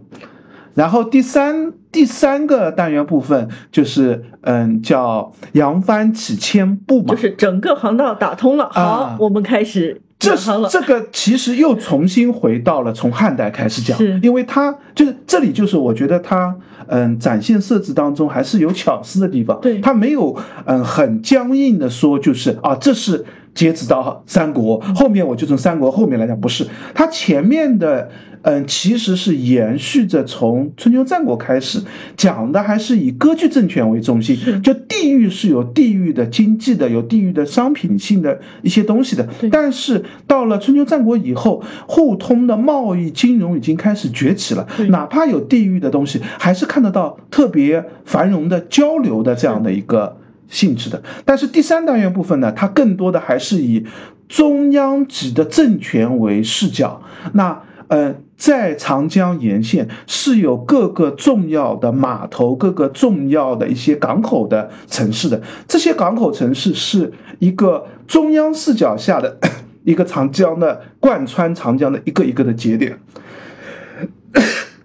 然后第三第三个单元部分就是，嗯，叫扬帆起千步嘛，就是整个航道打通了。好，我们开始这这个其实又重新回到了从汉代开始讲，因为它就是这里就是我觉得它，嗯，展现设置当中还是有巧思的地方。对，它没有嗯很僵硬的说就是啊这是。截止到三国后面，我就从三国后面来讲，不是它前面的，嗯，其实是延续着从春秋战国开始讲的，还是以割据政权为中心，就地域是有地域的经济的，有地域的商品性的一些东西的。但是到了春秋战国以后，互通的贸易金融已经开始崛起了，哪怕有地域的东西，还是看得到特别繁荣的交流的这样的一个。性质的，但是第三单元部分呢，它更多的还是以中央级的政权为视角。那呃，在长江沿线是有各个重要的码头、各个重要的一些港口的城市的。这些港口城市是一个中央视角下的一个长江的贯穿长江的一个一个的节点。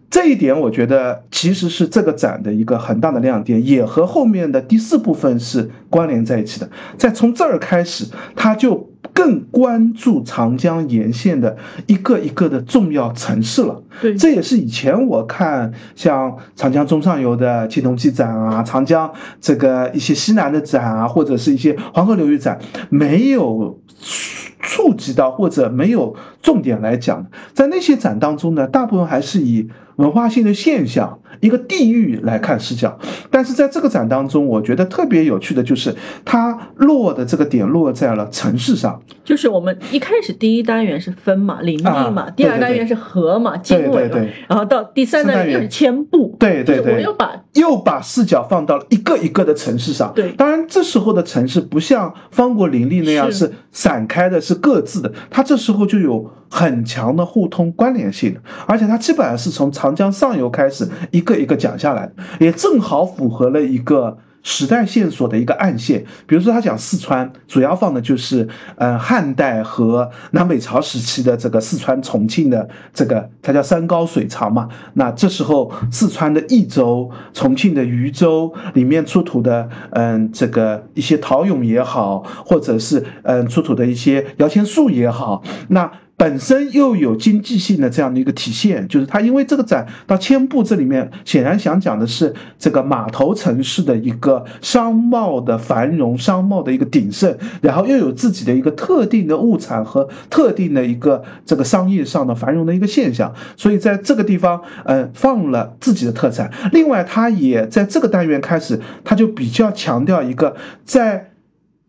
这一点我觉得其实是这个展的一个很大的亮点，也和后面的第四部分是关联在一起的。在从这儿开始，他就更关注长江沿线的一个一个的重要城市了。对，这也是以前我看像长江中上游的青铜器展啊，长江这个一些西南的展啊，或者是一些黄河流域展没有。触及到或者没有重点来讲，在那些展当中呢，大部分还是以文化性的现象、一个地域来看视角。但是在这个展当中，我觉得特别有趣的就是，它落的这个点落在了城市上。就是我们一开始第一单元是分嘛、林立嘛，第二单元是河嘛、经纬嘛，然后到第三单元是迁步。对对对，我又把又把视角放到了一个一个的城市上。对，当然这时候的城市不像方国林立那样是散开的。是各自的，它这时候就有很强的互通关联性，而且它基本上是从长江上游开始一个一个讲下来，也正好符合了一个。时代线索的一个暗线，比如说他讲四川，主要放的就是，呃，汉代和南北朝时期的这个四川、重庆的这个，它叫山高水长嘛。那这时候四川的益州、重庆的渝州里面出土的，嗯，这个一些陶俑也好，或者是嗯出土的一些摇钱树也好，那。本身又有经济性的这样的一个体现，就是它因为这个展到千步这里面，显然想讲的是这个码头城市的一个商贸的繁荣、商贸的一个鼎盛，然后又有自己的一个特定的物产和特定的一个这个商业上的繁荣的一个现象，所以在这个地方，嗯，放了自己的特产。另外，它也在这个单元开始，它就比较强调一个在。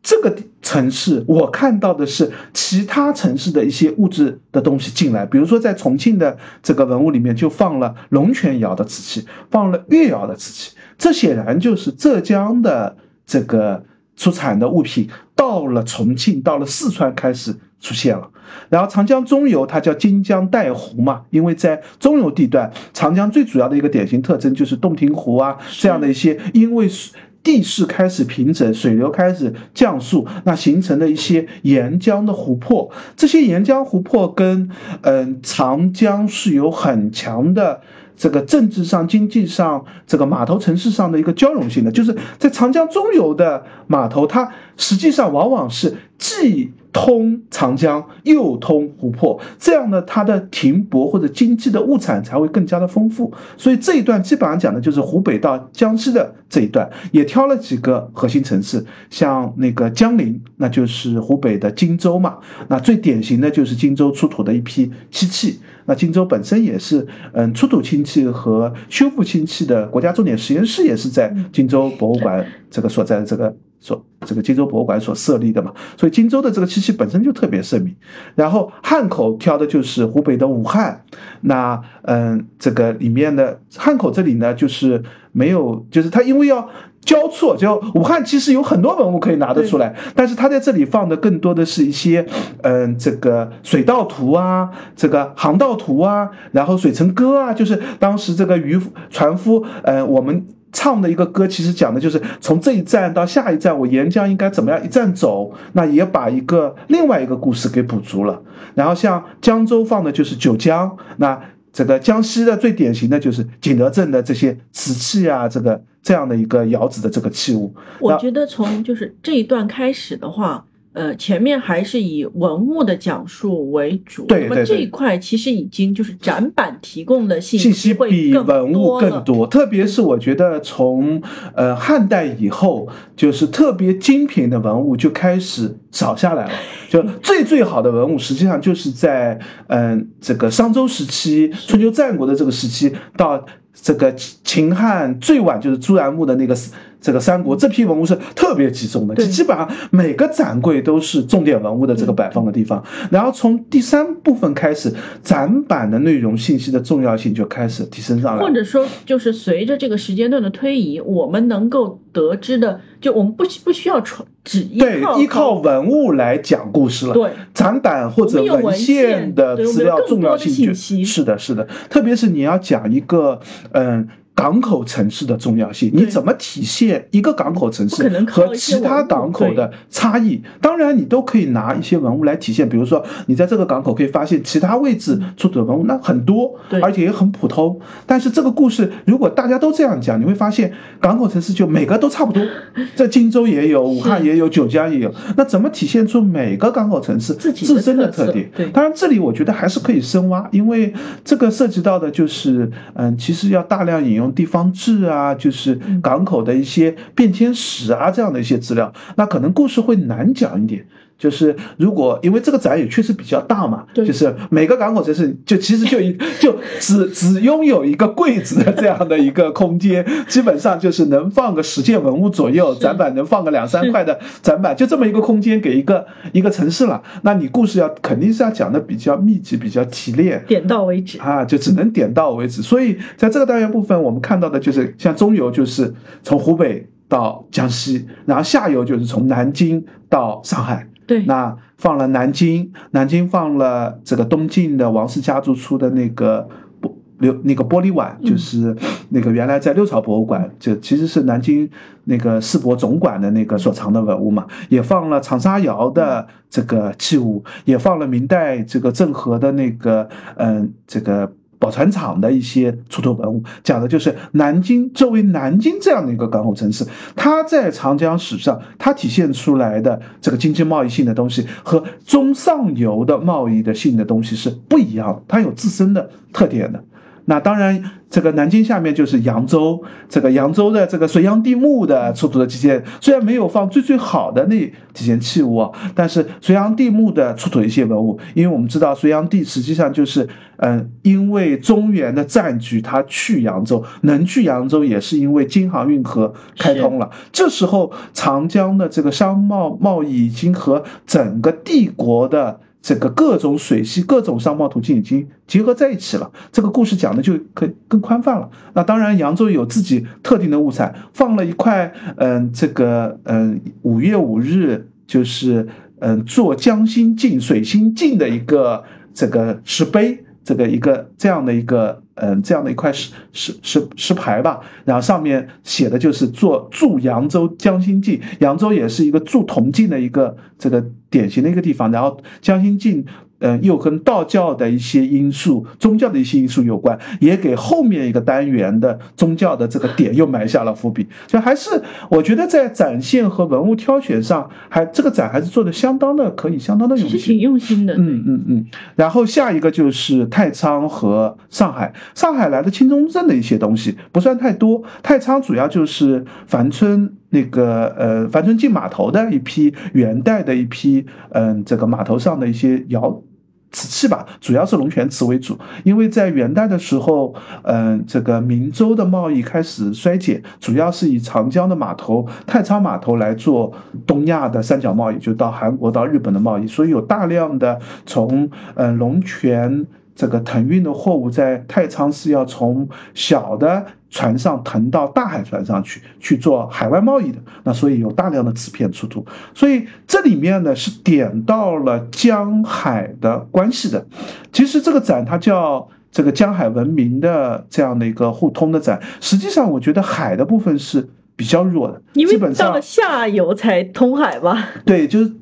这个城市，我看到的是其他城市的一些物质的东西进来，比如说在重庆的这个文物里面就放了龙泉窑的瓷器，放了越窑的瓷器，这显然就是浙江的这个出产的物品到了重庆，到了四川开始出现了。然后长江中游它叫金江带湖嘛，因为在中游地段，长江最主要的一个典型特征就是洞庭湖啊这样的一些，因为是。地势开始平整，水流开始降速，那形成的一些沿江的湖泊，这些沿江湖泊跟嗯长江是有很强的这个政治上、经济上、这个码头城市上的一个交融性的，就是在长江中游的码头，它实际上往往是既。通长江又通湖泊，这样呢，它的停泊或者经济的物产才会更加的丰富。所以这一段基本上讲的就是湖北到江西的这一段，也挑了几个核心城市，像那个江陵，那就是湖北的荆州嘛。那最典型的就是荆州出土的一批漆器。那荆州本身也是，嗯，出土氢器和修复氢器的国家重点实验室也是在荆州博物馆这个所在的这个所这个荆州博物馆所设立的嘛，所以荆州的这个漆器本身就特别盛名。然后汉口挑的就是湖北的武汉，那嗯，这个里面的汉口这里呢，就是没有，就是它因为要交错，就武汉其实有很多文物可以拿得出来，但是它在这里放的更多的是一些嗯，这个水道图啊，这个航道图啊，然后水城歌啊，就是当时这个渔船夫，呃，我们。唱的一个歌，其实讲的就是从这一站到下一站，我沿江应该怎么样一站走，那也把一个另外一个故事给补足了。然后像江州放的就是九江，那这个江西的最典型的就是景德镇的这些瓷器啊，这个这样的一个窑子的这个器物。我觉得从就是这一段开始的话。呃，前面还是以文物的讲述为主，那么这一块其实已经就是展板提供的信息比文物更多，特别是我觉得从呃汉代以后，就是特别精品的文物就开始少下来了，就 最最好的文物实际上就是在嗯这个商周时期、春秋战国的这个时期到。这个秦汉最晚就是朱然墓的那个这个三国这批文物是特别集中的，就基本上每个展柜都是重点文物的这个摆放的地方。然后从第三部分开始，展板的内容信息的重要性就开始提升上来。或者说，就是随着这个时间段的推移，我们能够得知的，就我们不不需要传只依靠依靠文物来讲故事了。对，展板或者文献的资料重要性就是的，是的，特别是你要讲一个。嗯，港口城市的重要性，你怎么体现一个港口城市和其他港口的差异？当然，你都可以拿一些文物来体现，比如说你在这个港口可以发现其他位置出土的文物，那很多，而且也很普通。但是这个故事如果大家都这样讲，你会发现港口城市就每个都差不多，在荆州也有，武汉也有，九江也有。那怎么体现出每个港口城市自身的特点？当然，这里我觉得还是可以深挖，因为这个涉及到的就是，嗯，其实要。要大量引用地方志啊，就是港口的一些变迁史啊，这样的一些资料，那可能故事会难讲一点。就是如果因为这个展也确实比较大嘛，就是每个港口城市就其实就一就只只拥有一个柜子的这样的一个空间，基本上就是能放个十件文物左右，展板能放个两三块的展板，就这么一个空间给一个一个城市了。那你故事要肯定是要讲的比较密集、比较提炼，点到为止啊，就只能点到为止。所以在这个单元部分，我们看到的就是像中游就是从湖北到江西，然后下游就是从南京到上海。对，那放了南京，南京放了这个东晋的王氏家族出的那个玻流那个玻璃碗，就是那个原来在六朝博物馆，就其实是南京那个世博总馆的那个所藏的文物嘛，也放了长沙窑的这个器物，也放了明代这个郑和的那个嗯这个。宝船厂的一些出土文物，讲的就是南京作为南京这样的一个港口城市，它在长江史上，它体现出来的这个经济贸易性的东西和中上游的贸易的性的东西是不一样的，它有自身的特点的。那当然，这个南京下面就是扬州，这个扬州的这个隋炀帝墓的出土的几件，虽然没有放最最好的那几件器物啊，但是隋炀帝墓的出土一些文物，因为我们知道隋炀帝实际上就是，嗯，因为中原的占据，他去扬州，能去扬州也是因为京杭运河开通了，这时候长江的这个商贸贸易已经和整个帝国的。这个各种水系、各种商贸途径已经结合在一起了，这个故事讲的就可更宽泛了。那当然，扬州有自己特定的物产，放了一块，嗯，这个，嗯，五月五日就是嗯做江心镜、水心镜的一个这个石碑，这个一个这样的一个。嗯，这样的一块石石石石牌吧，然后上面写的就是做驻扬州江心记，扬州也是一个铸铜镜的一个这个典型的一个地方，然后江心镜。嗯，又跟道教的一些因素、宗教的一些因素有关，也给后面一个单元的宗教的这个点又埋下了伏笔。就还是我觉得在展现和文物挑选上，还这个展还是做的相当的可以，相当的用心，挺用心的。嗯嗯嗯。然后下一个就是太仓和上海，上海来的清中镇的一些东西不算太多，太仓主要就是樊村那个呃樊村进码头的一批元代的一批嗯这个码头上的一些窑。瓷器吧，主要是龙泉瓷为主，因为在元代的时候，嗯，这个明州的贸易开始衰减，主要是以长江的码头太仓码头来做东亚的三角贸易，就到韩国、到日本的贸易，所以有大量的从嗯龙泉。这个腾运的货物在太仓是要从小的船上腾到大海船上去去做海外贸易的，那所以有大量的瓷片出土，所以这里面呢是点到了江海的关系的。其实这个展它叫这个江海文明的这样的一个互通的展，实际上我觉得海的部分是比较弱的，因为到了下游才通海嘛？对，就是。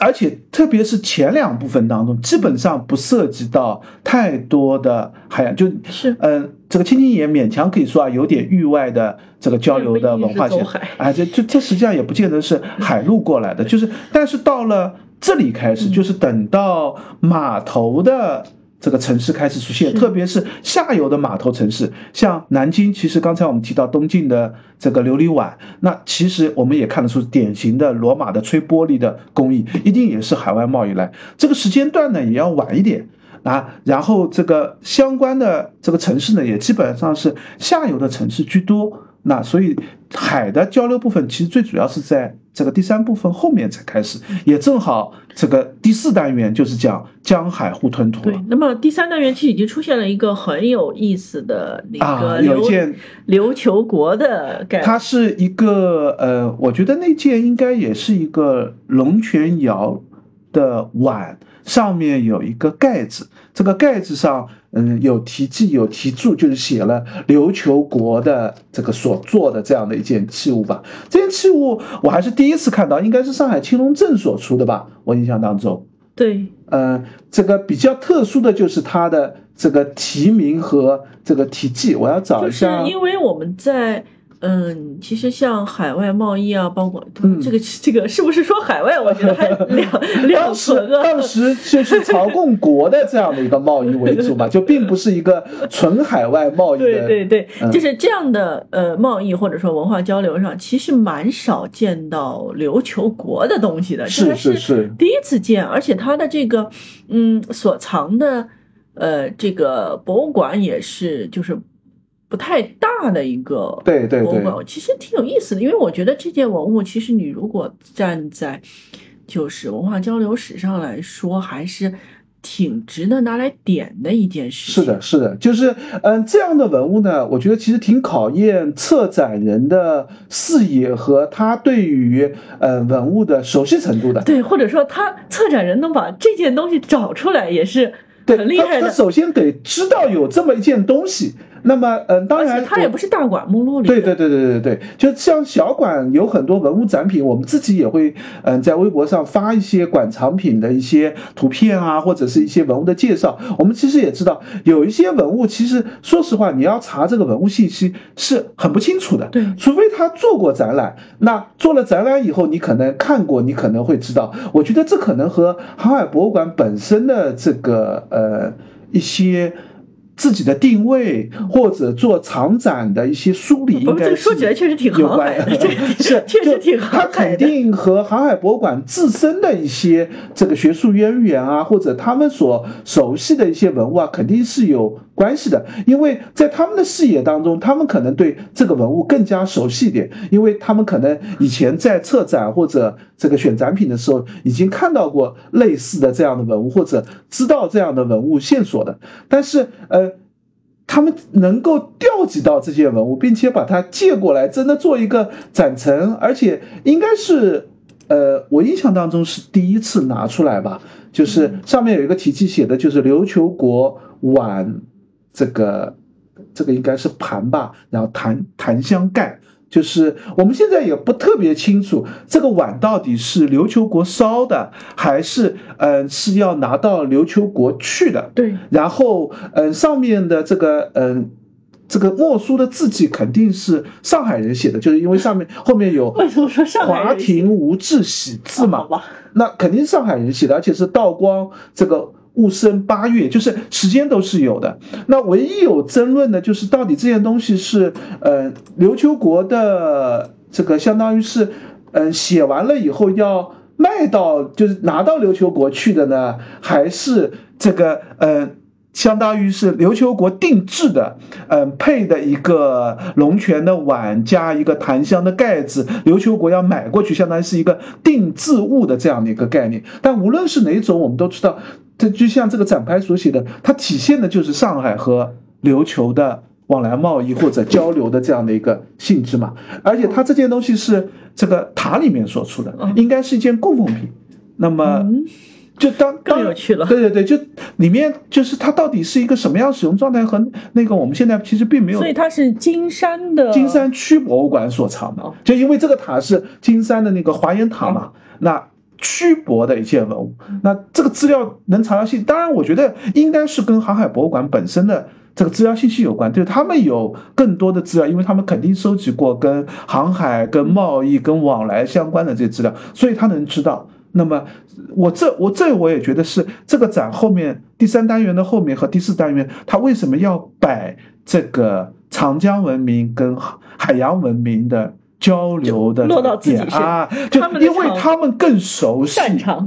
而且特别是前两部分当中，基本上不涉及到太多的海洋，就是嗯，这个青青也勉强可以说啊，有点域外的这个交流的文化线，哎，这这这实际上也不见得是海路过来的，就是但是到了这里开始，就是等到码头的。这个城市开始出现，特别是下游的码头城市，像南京。其实刚才我们提到东晋的这个琉璃碗，那其实我们也看得出典型的罗马的吹玻璃的工艺，一定也是海外贸易来。这个时间段呢也要晚一点啊。然后这个相关的这个城市呢，也基本上是下游的城市居多。那所以海的交流部分其实最主要是在这个第三部分后面才开始，也正好这个第四单元就是讲江海互吞吐。对，那么第三单元其实已经出现了一个很有意思的那个琉琉球国的概念。它是一个呃，我觉得那件应该也是一个龙泉窑的碗，上面有一个盖子，这个盖子上。嗯，有题记有题注，就是写了琉球国的这个所做的这样的一件器物吧。这件器物我还是第一次看到，应该是上海青龙镇所出的吧？我印象当中。对，嗯，这个比较特殊的就是它的这个题名和这个题记，我要找一下。就是因为我们在。嗯，其实像海外贸易啊，包括这个这个是不是说海外？我觉得还 两两纯啊。当时就是朝贡国的这样的一个贸易为主嘛，就并不是一个纯海外贸易。对对对，就是这样的呃贸易或者说文化交流上，其实蛮少见到琉球国的东西的，是是是，第一次见，而且它的这个嗯所藏的呃这个博物馆也是就是。不太大的一个对对对，其实挺有意思的，因为我觉得这件文物，其实你如果站在就是文化交流史上来说，还是挺值得拿来点的一件事。是的，是的，就是嗯，这样的文物呢，我觉得其实挺考验策展人的视野和他对于呃文物的熟悉程度的。对，或者说他策展人能把这件东西找出来，也是很厉害的。他首先得知道有这么一件东西。那么，嗯，当然，它也不是大馆目录里。对对对对对对，就像小馆有很多文物展品，我们自己也会，嗯，在微博上发一些馆藏品的一些图片啊，或者是一些文物的介绍。我们其实也知道，有一些文物，其实说实话，你要查这个文物信息是很不清楚的。对，除非他做过展览，那做了展览以后，你可能看过，你可能会知道。我觉得这可能和航海博物馆本身的这个呃一些。自己的定位或者做长展的一些梳理，应该说起来确实挺有关，是确实挺它肯定和航海博物馆自身的一些这个学术渊源啊，或者他们所熟悉的一些文物啊，肯定是有关系的。因为在他们的视野当中，他们可能对这个文物更加熟悉一点，因为他们可能以前在策展或者这个选展品的时候，已经看到过类似的这样的文物，或者知道这样的文物线索的。但是，呃。他们能够调集到这些文物，并且把它借过来，真的做一个展陈，而且应该是，呃，我印象当中是第一次拿出来吧，就是上面有一个题记写的就是琉球国碗，这个这个应该是盘吧，然后檀檀香盖。就是我们现在也不特别清楚这个碗到底是琉球国烧的，还是嗯是要拿到琉球国去的。对，然后嗯上面的这个嗯这个墨书的字迹肯定是上海人写的，就是因为上面 后面有华亭无字喜字嘛，那肯定是上海人写的，而且是道光这个。戊申八月，就是时间都是有的。那唯一有争论的，就是到底这件东西是，呃，琉球国的这个相当于是，嗯，写完了以后要卖到就是拿到琉球国去的呢，还是这个呃，相当于是琉球国定制的，嗯，配的一个龙泉的碗加一个檀香的盖子，琉球国要买过去，相当于是一个定制物的这样的一个概念。但无论是哪种，我们都知道，这就像这个展牌所写的，它体现的就是上海和琉球的。往来贸易或者交流的这样的一个性质嘛，而且它这件东西是这个塔里面所出的，应该是一件供奉品。那么，就当更有趣了。对对对，就里面就是它到底是一个什么样使用状态和那个我们现在其实并没有。所以它是金山的金山区博物馆所藏的，就因为这个塔是金山的那个华严塔嘛，那区博的一件文物，那这个资料能查到信，当然我觉得应该是跟航海博物馆本身的。这个资料信息有关，就是他们有更多的资料，因为他们肯定收集过跟航海、跟贸易、跟往来相关的这些资料，所以他能知道。那么，我这我这我也觉得是这个展后面第三单元的后面和第四单元，他为什么要摆这个长江文明跟海洋文明的？交流的点啊，就因为他们更熟悉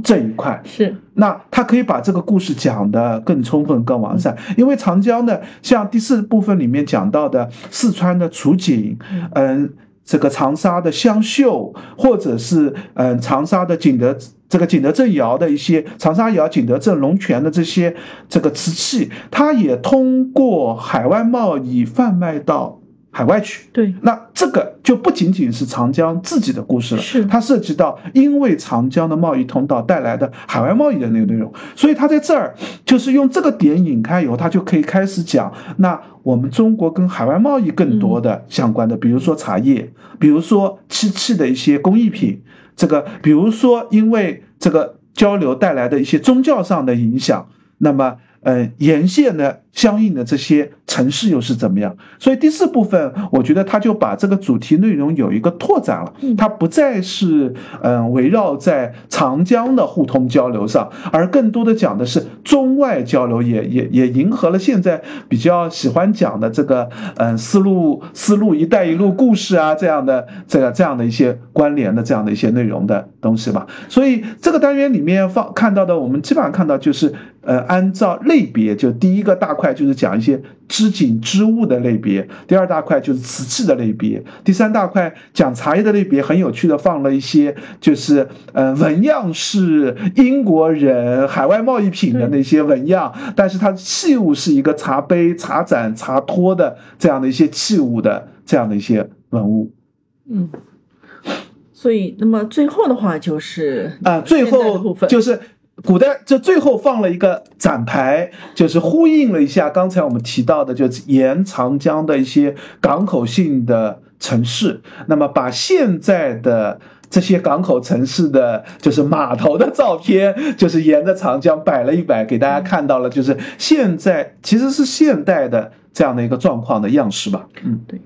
这一块，是那他可以把这个故事讲得更充分、更完善。因为长江呢，像第四部分里面讲到的四川的楚景，嗯，这个长沙的湘绣，或者是嗯长沙的景德这个景德镇窑的一些长沙窑、景德镇龙泉的这些这个瓷器，它也通过海外贸易贩卖到。海外去，对，那这个就不仅仅是长江自己的故事了，是。它涉及到因为长江的贸易通道带来的海外贸易的那个内容，所以他在这儿就是用这个点引开以后，他就可以开始讲那我们中国跟海外贸易更多的相关的，比如说茶叶，比如说漆器的一些工艺品，这个比如说因为这个交流带来的一些宗教上的影响，那么。呃，沿线的相应的这些城市又是怎么样？所以第四部分，我觉得他就把这个主题内容有一个拓展了。它不再是嗯围绕在长江的互通交流上，而更多的讲的是中外交流，也也也迎合了现在比较喜欢讲的这个嗯丝路丝路一带一路故事啊这样的这个这样的一些关联的这样的一些内容的东西吧。所以这个单元里面放看到的，我们基本上看到就是。呃，按照类别，就第一个大块就是讲一些织锦织物的类别，第二大块就是瓷器的类别，第三大块讲茶叶的类别，很有趣的放了一些就是呃纹样是英国人海外贸易品的那些纹样，但是它的器物是一个茶杯、茶盏、茶托的这样的一些器物的这样的一些文物。嗯，所以那么最后的话就是啊，最后就是。古代这最后放了一个展牌，就是呼应了一下刚才我们提到的，就是沿长江的一些港口性的城市。那么把现在的这些港口城市的就是码头的照片，就是沿着长江摆了一摆，给大家看到了，就是现在其实是现代的这样的一个状况的样式吧。嗯，对。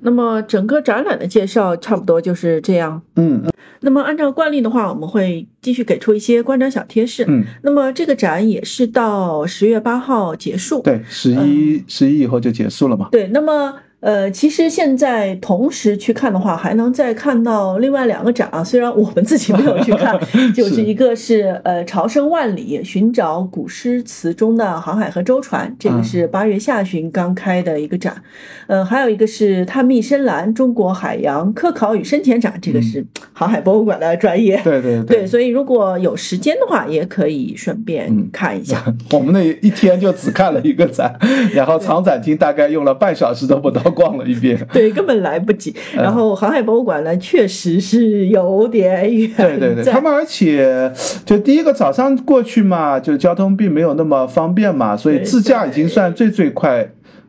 那么整个展览的介绍差不多就是这样。嗯嗯。那么按照惯例的话，我们会继续给出一些观展小贴士。嗯。那么这个展也是到十月八号结束。对，十一十一以后就结束了嘛。对，那么。呃，其实现在同时去看的话，还能再看到另外两个展啊。虽然我们自己没有去看，就是一个是呃朝圣万里，寻找古诗词中的航海和舟船，这个是八月下旬刚开的一个展。呃，还有一个是探秘深蓝中国海洋科考与深潜展，这个是航海博物馆的专业。对对对，所以如果有时间的话，也可以顺便看一下。我们那一天就只看了一个展，然后长展厅大概用了半小时都不到。逛了一遍，对，根本来不及。然后航海博物馆呢，确实是有点远。对对对，他们而且就第一个早上过去嘛，就交通并没有那么方便嘛，所以自驾已经算最最快。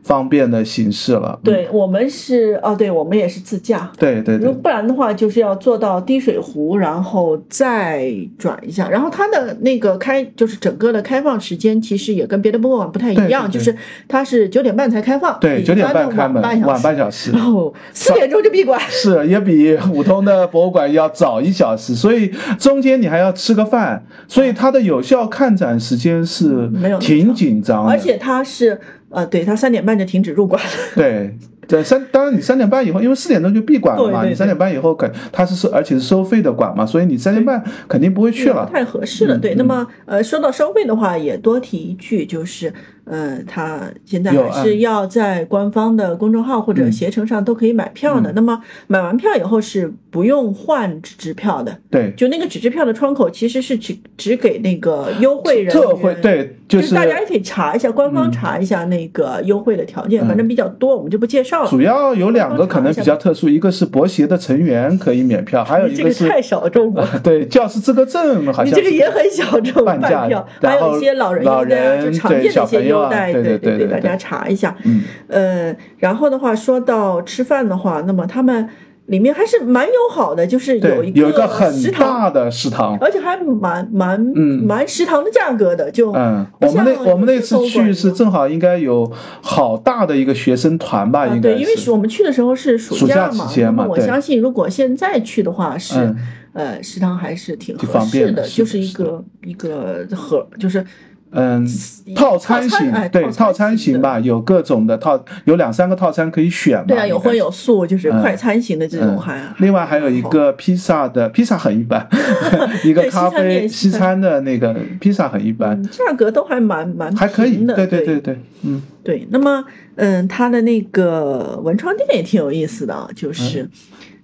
方便的形式了。对我们是哦，对我们也是自驾。对对对，不然的话就是要坐到滴水湖，然后再转一下。然后它的那个开，就是整个的开放时间，其实也跟别的博物馆不太一样，就是它是九点半才开放，对，九点半开门，晚半小时，然后四点钟就闭馆。是，也比普通的博物馆要早一小时，所以中间你还要吃个饭，所以它的有效看展时间是没有挺紧张，而且它是。呃，对他三点半就停止入馆了。对，对三，当然你三点半以后，因为四点钟就闭馆了嘛，你三点半以后肯他是收，而且是收费的馆嘛，所以你三点半肯定不会去了，太合适了。对，那么呃，说到收费的话，也多提一句，就是。呃，他现在还是要在官方的公众号或者携程上都可以买票的。那么买完票以后是不用换纸质票的。对，就那个纸质票的窗口其实是只只给那个优惠人特惠。对，就是大家也可以查一下官方查一下那个优惠的条件，反正比较多，我们就不介绍了。主要有两个可能比较特殊，一个是博协的成员可以免票，还有一个是太小众了。对，教师资格证好像你这个也很小众，半票，还有一些老人老人就常见的一些优待，对对对。大家查一下，嗯，呃，然后的话说到吃饭的话，那么他们里面还是蛮友好的，就是有一个有一个很大的食堂，而且还蛮蛮嗯。蛮食堂的价格的，就嗯，我们那我们那次去是正好应该有好大的一个学生团吧，应该对，因为我们去的时候是暑假嘛，我相信如果现在去的话是呃食堂还是挺合适的，就是一个一个盒就是。嗯，套餐型对套餐型吧，有各种的套，有两三个套餐可以选嘛。对啊，有荤有素，就是快餐型的这种还。另外还有一个披萨的，披萨很一般，一个咖啡西餐的那个披萨很一般，价格都还蛮蛮还可以的。对对对对，嗯，对。那么嗯，他的那个文创店也挺有意思的，就是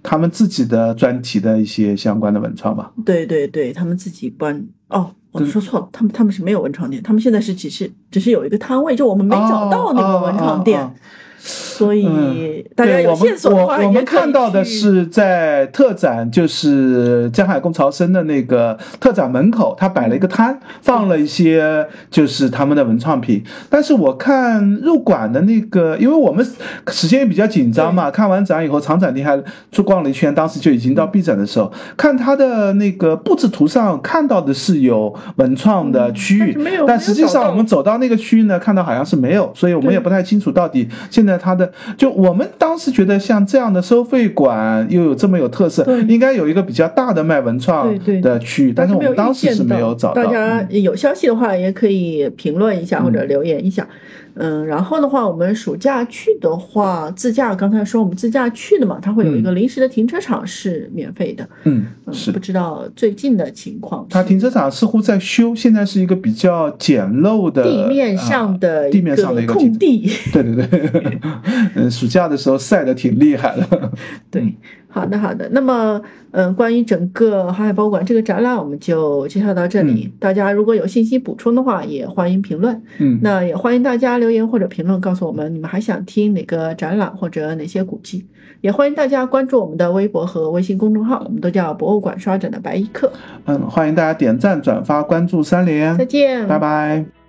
他们自己的专题的一些相关的文创吧。对对对，他们自己关哦。我说错了，他们他们是没有文创店，他们现在是只是只是有一个摊位，就我们没找到那个文创店。所以大家有线索的话，我们看到的是在特展，就是江海共潮生的那个特展门口，他摆了一个摊，放了一些就是他们的文创品。但是我看入馆的那个，因为我们时间也比较紧张嘛，看完展以后，长展厅还去逛了一圈，当时就已经到闭展的时候，看他的那个布置图上看到的是有文创的区域，但实际上我们走到那个区域呢，看到好像是没有，所以我们也不太清楚到底现在它的。就我们当时觉得像这样的收费馆又有这么有特色，应该有一个比较大的卖文创的区域，但是我们当时是没有找到。大家有消息的话也可以评论一下或者留言一下。嗯，然后的话，我们暑假去的话，自驾刚才说我们自驾去的嘛，它会有一个临时的停车场是免费的。嗯，是不知道最近的情况。它停车场似乎在修，现在是一个比较简陋的地面上的地面上的一个空地。对对对，嗯，暑假的时候晒的挺厉害的。对。好的，好的。那么，嗯，关于整个航海博物馆这个展览，我们就介绍到这里。大家如果有信息补充的话，也欢迎评论。嗯，那也欢迎大家留言或者评论，告诉我们你们还想听哪个展览或者哪些古迹。也欢迎大家关注我们的微博和微信公众号，我们都叫博物馆刷展的白衣客。嗯，欢迎大家点赞、转发、关注三连。再见，拜拜。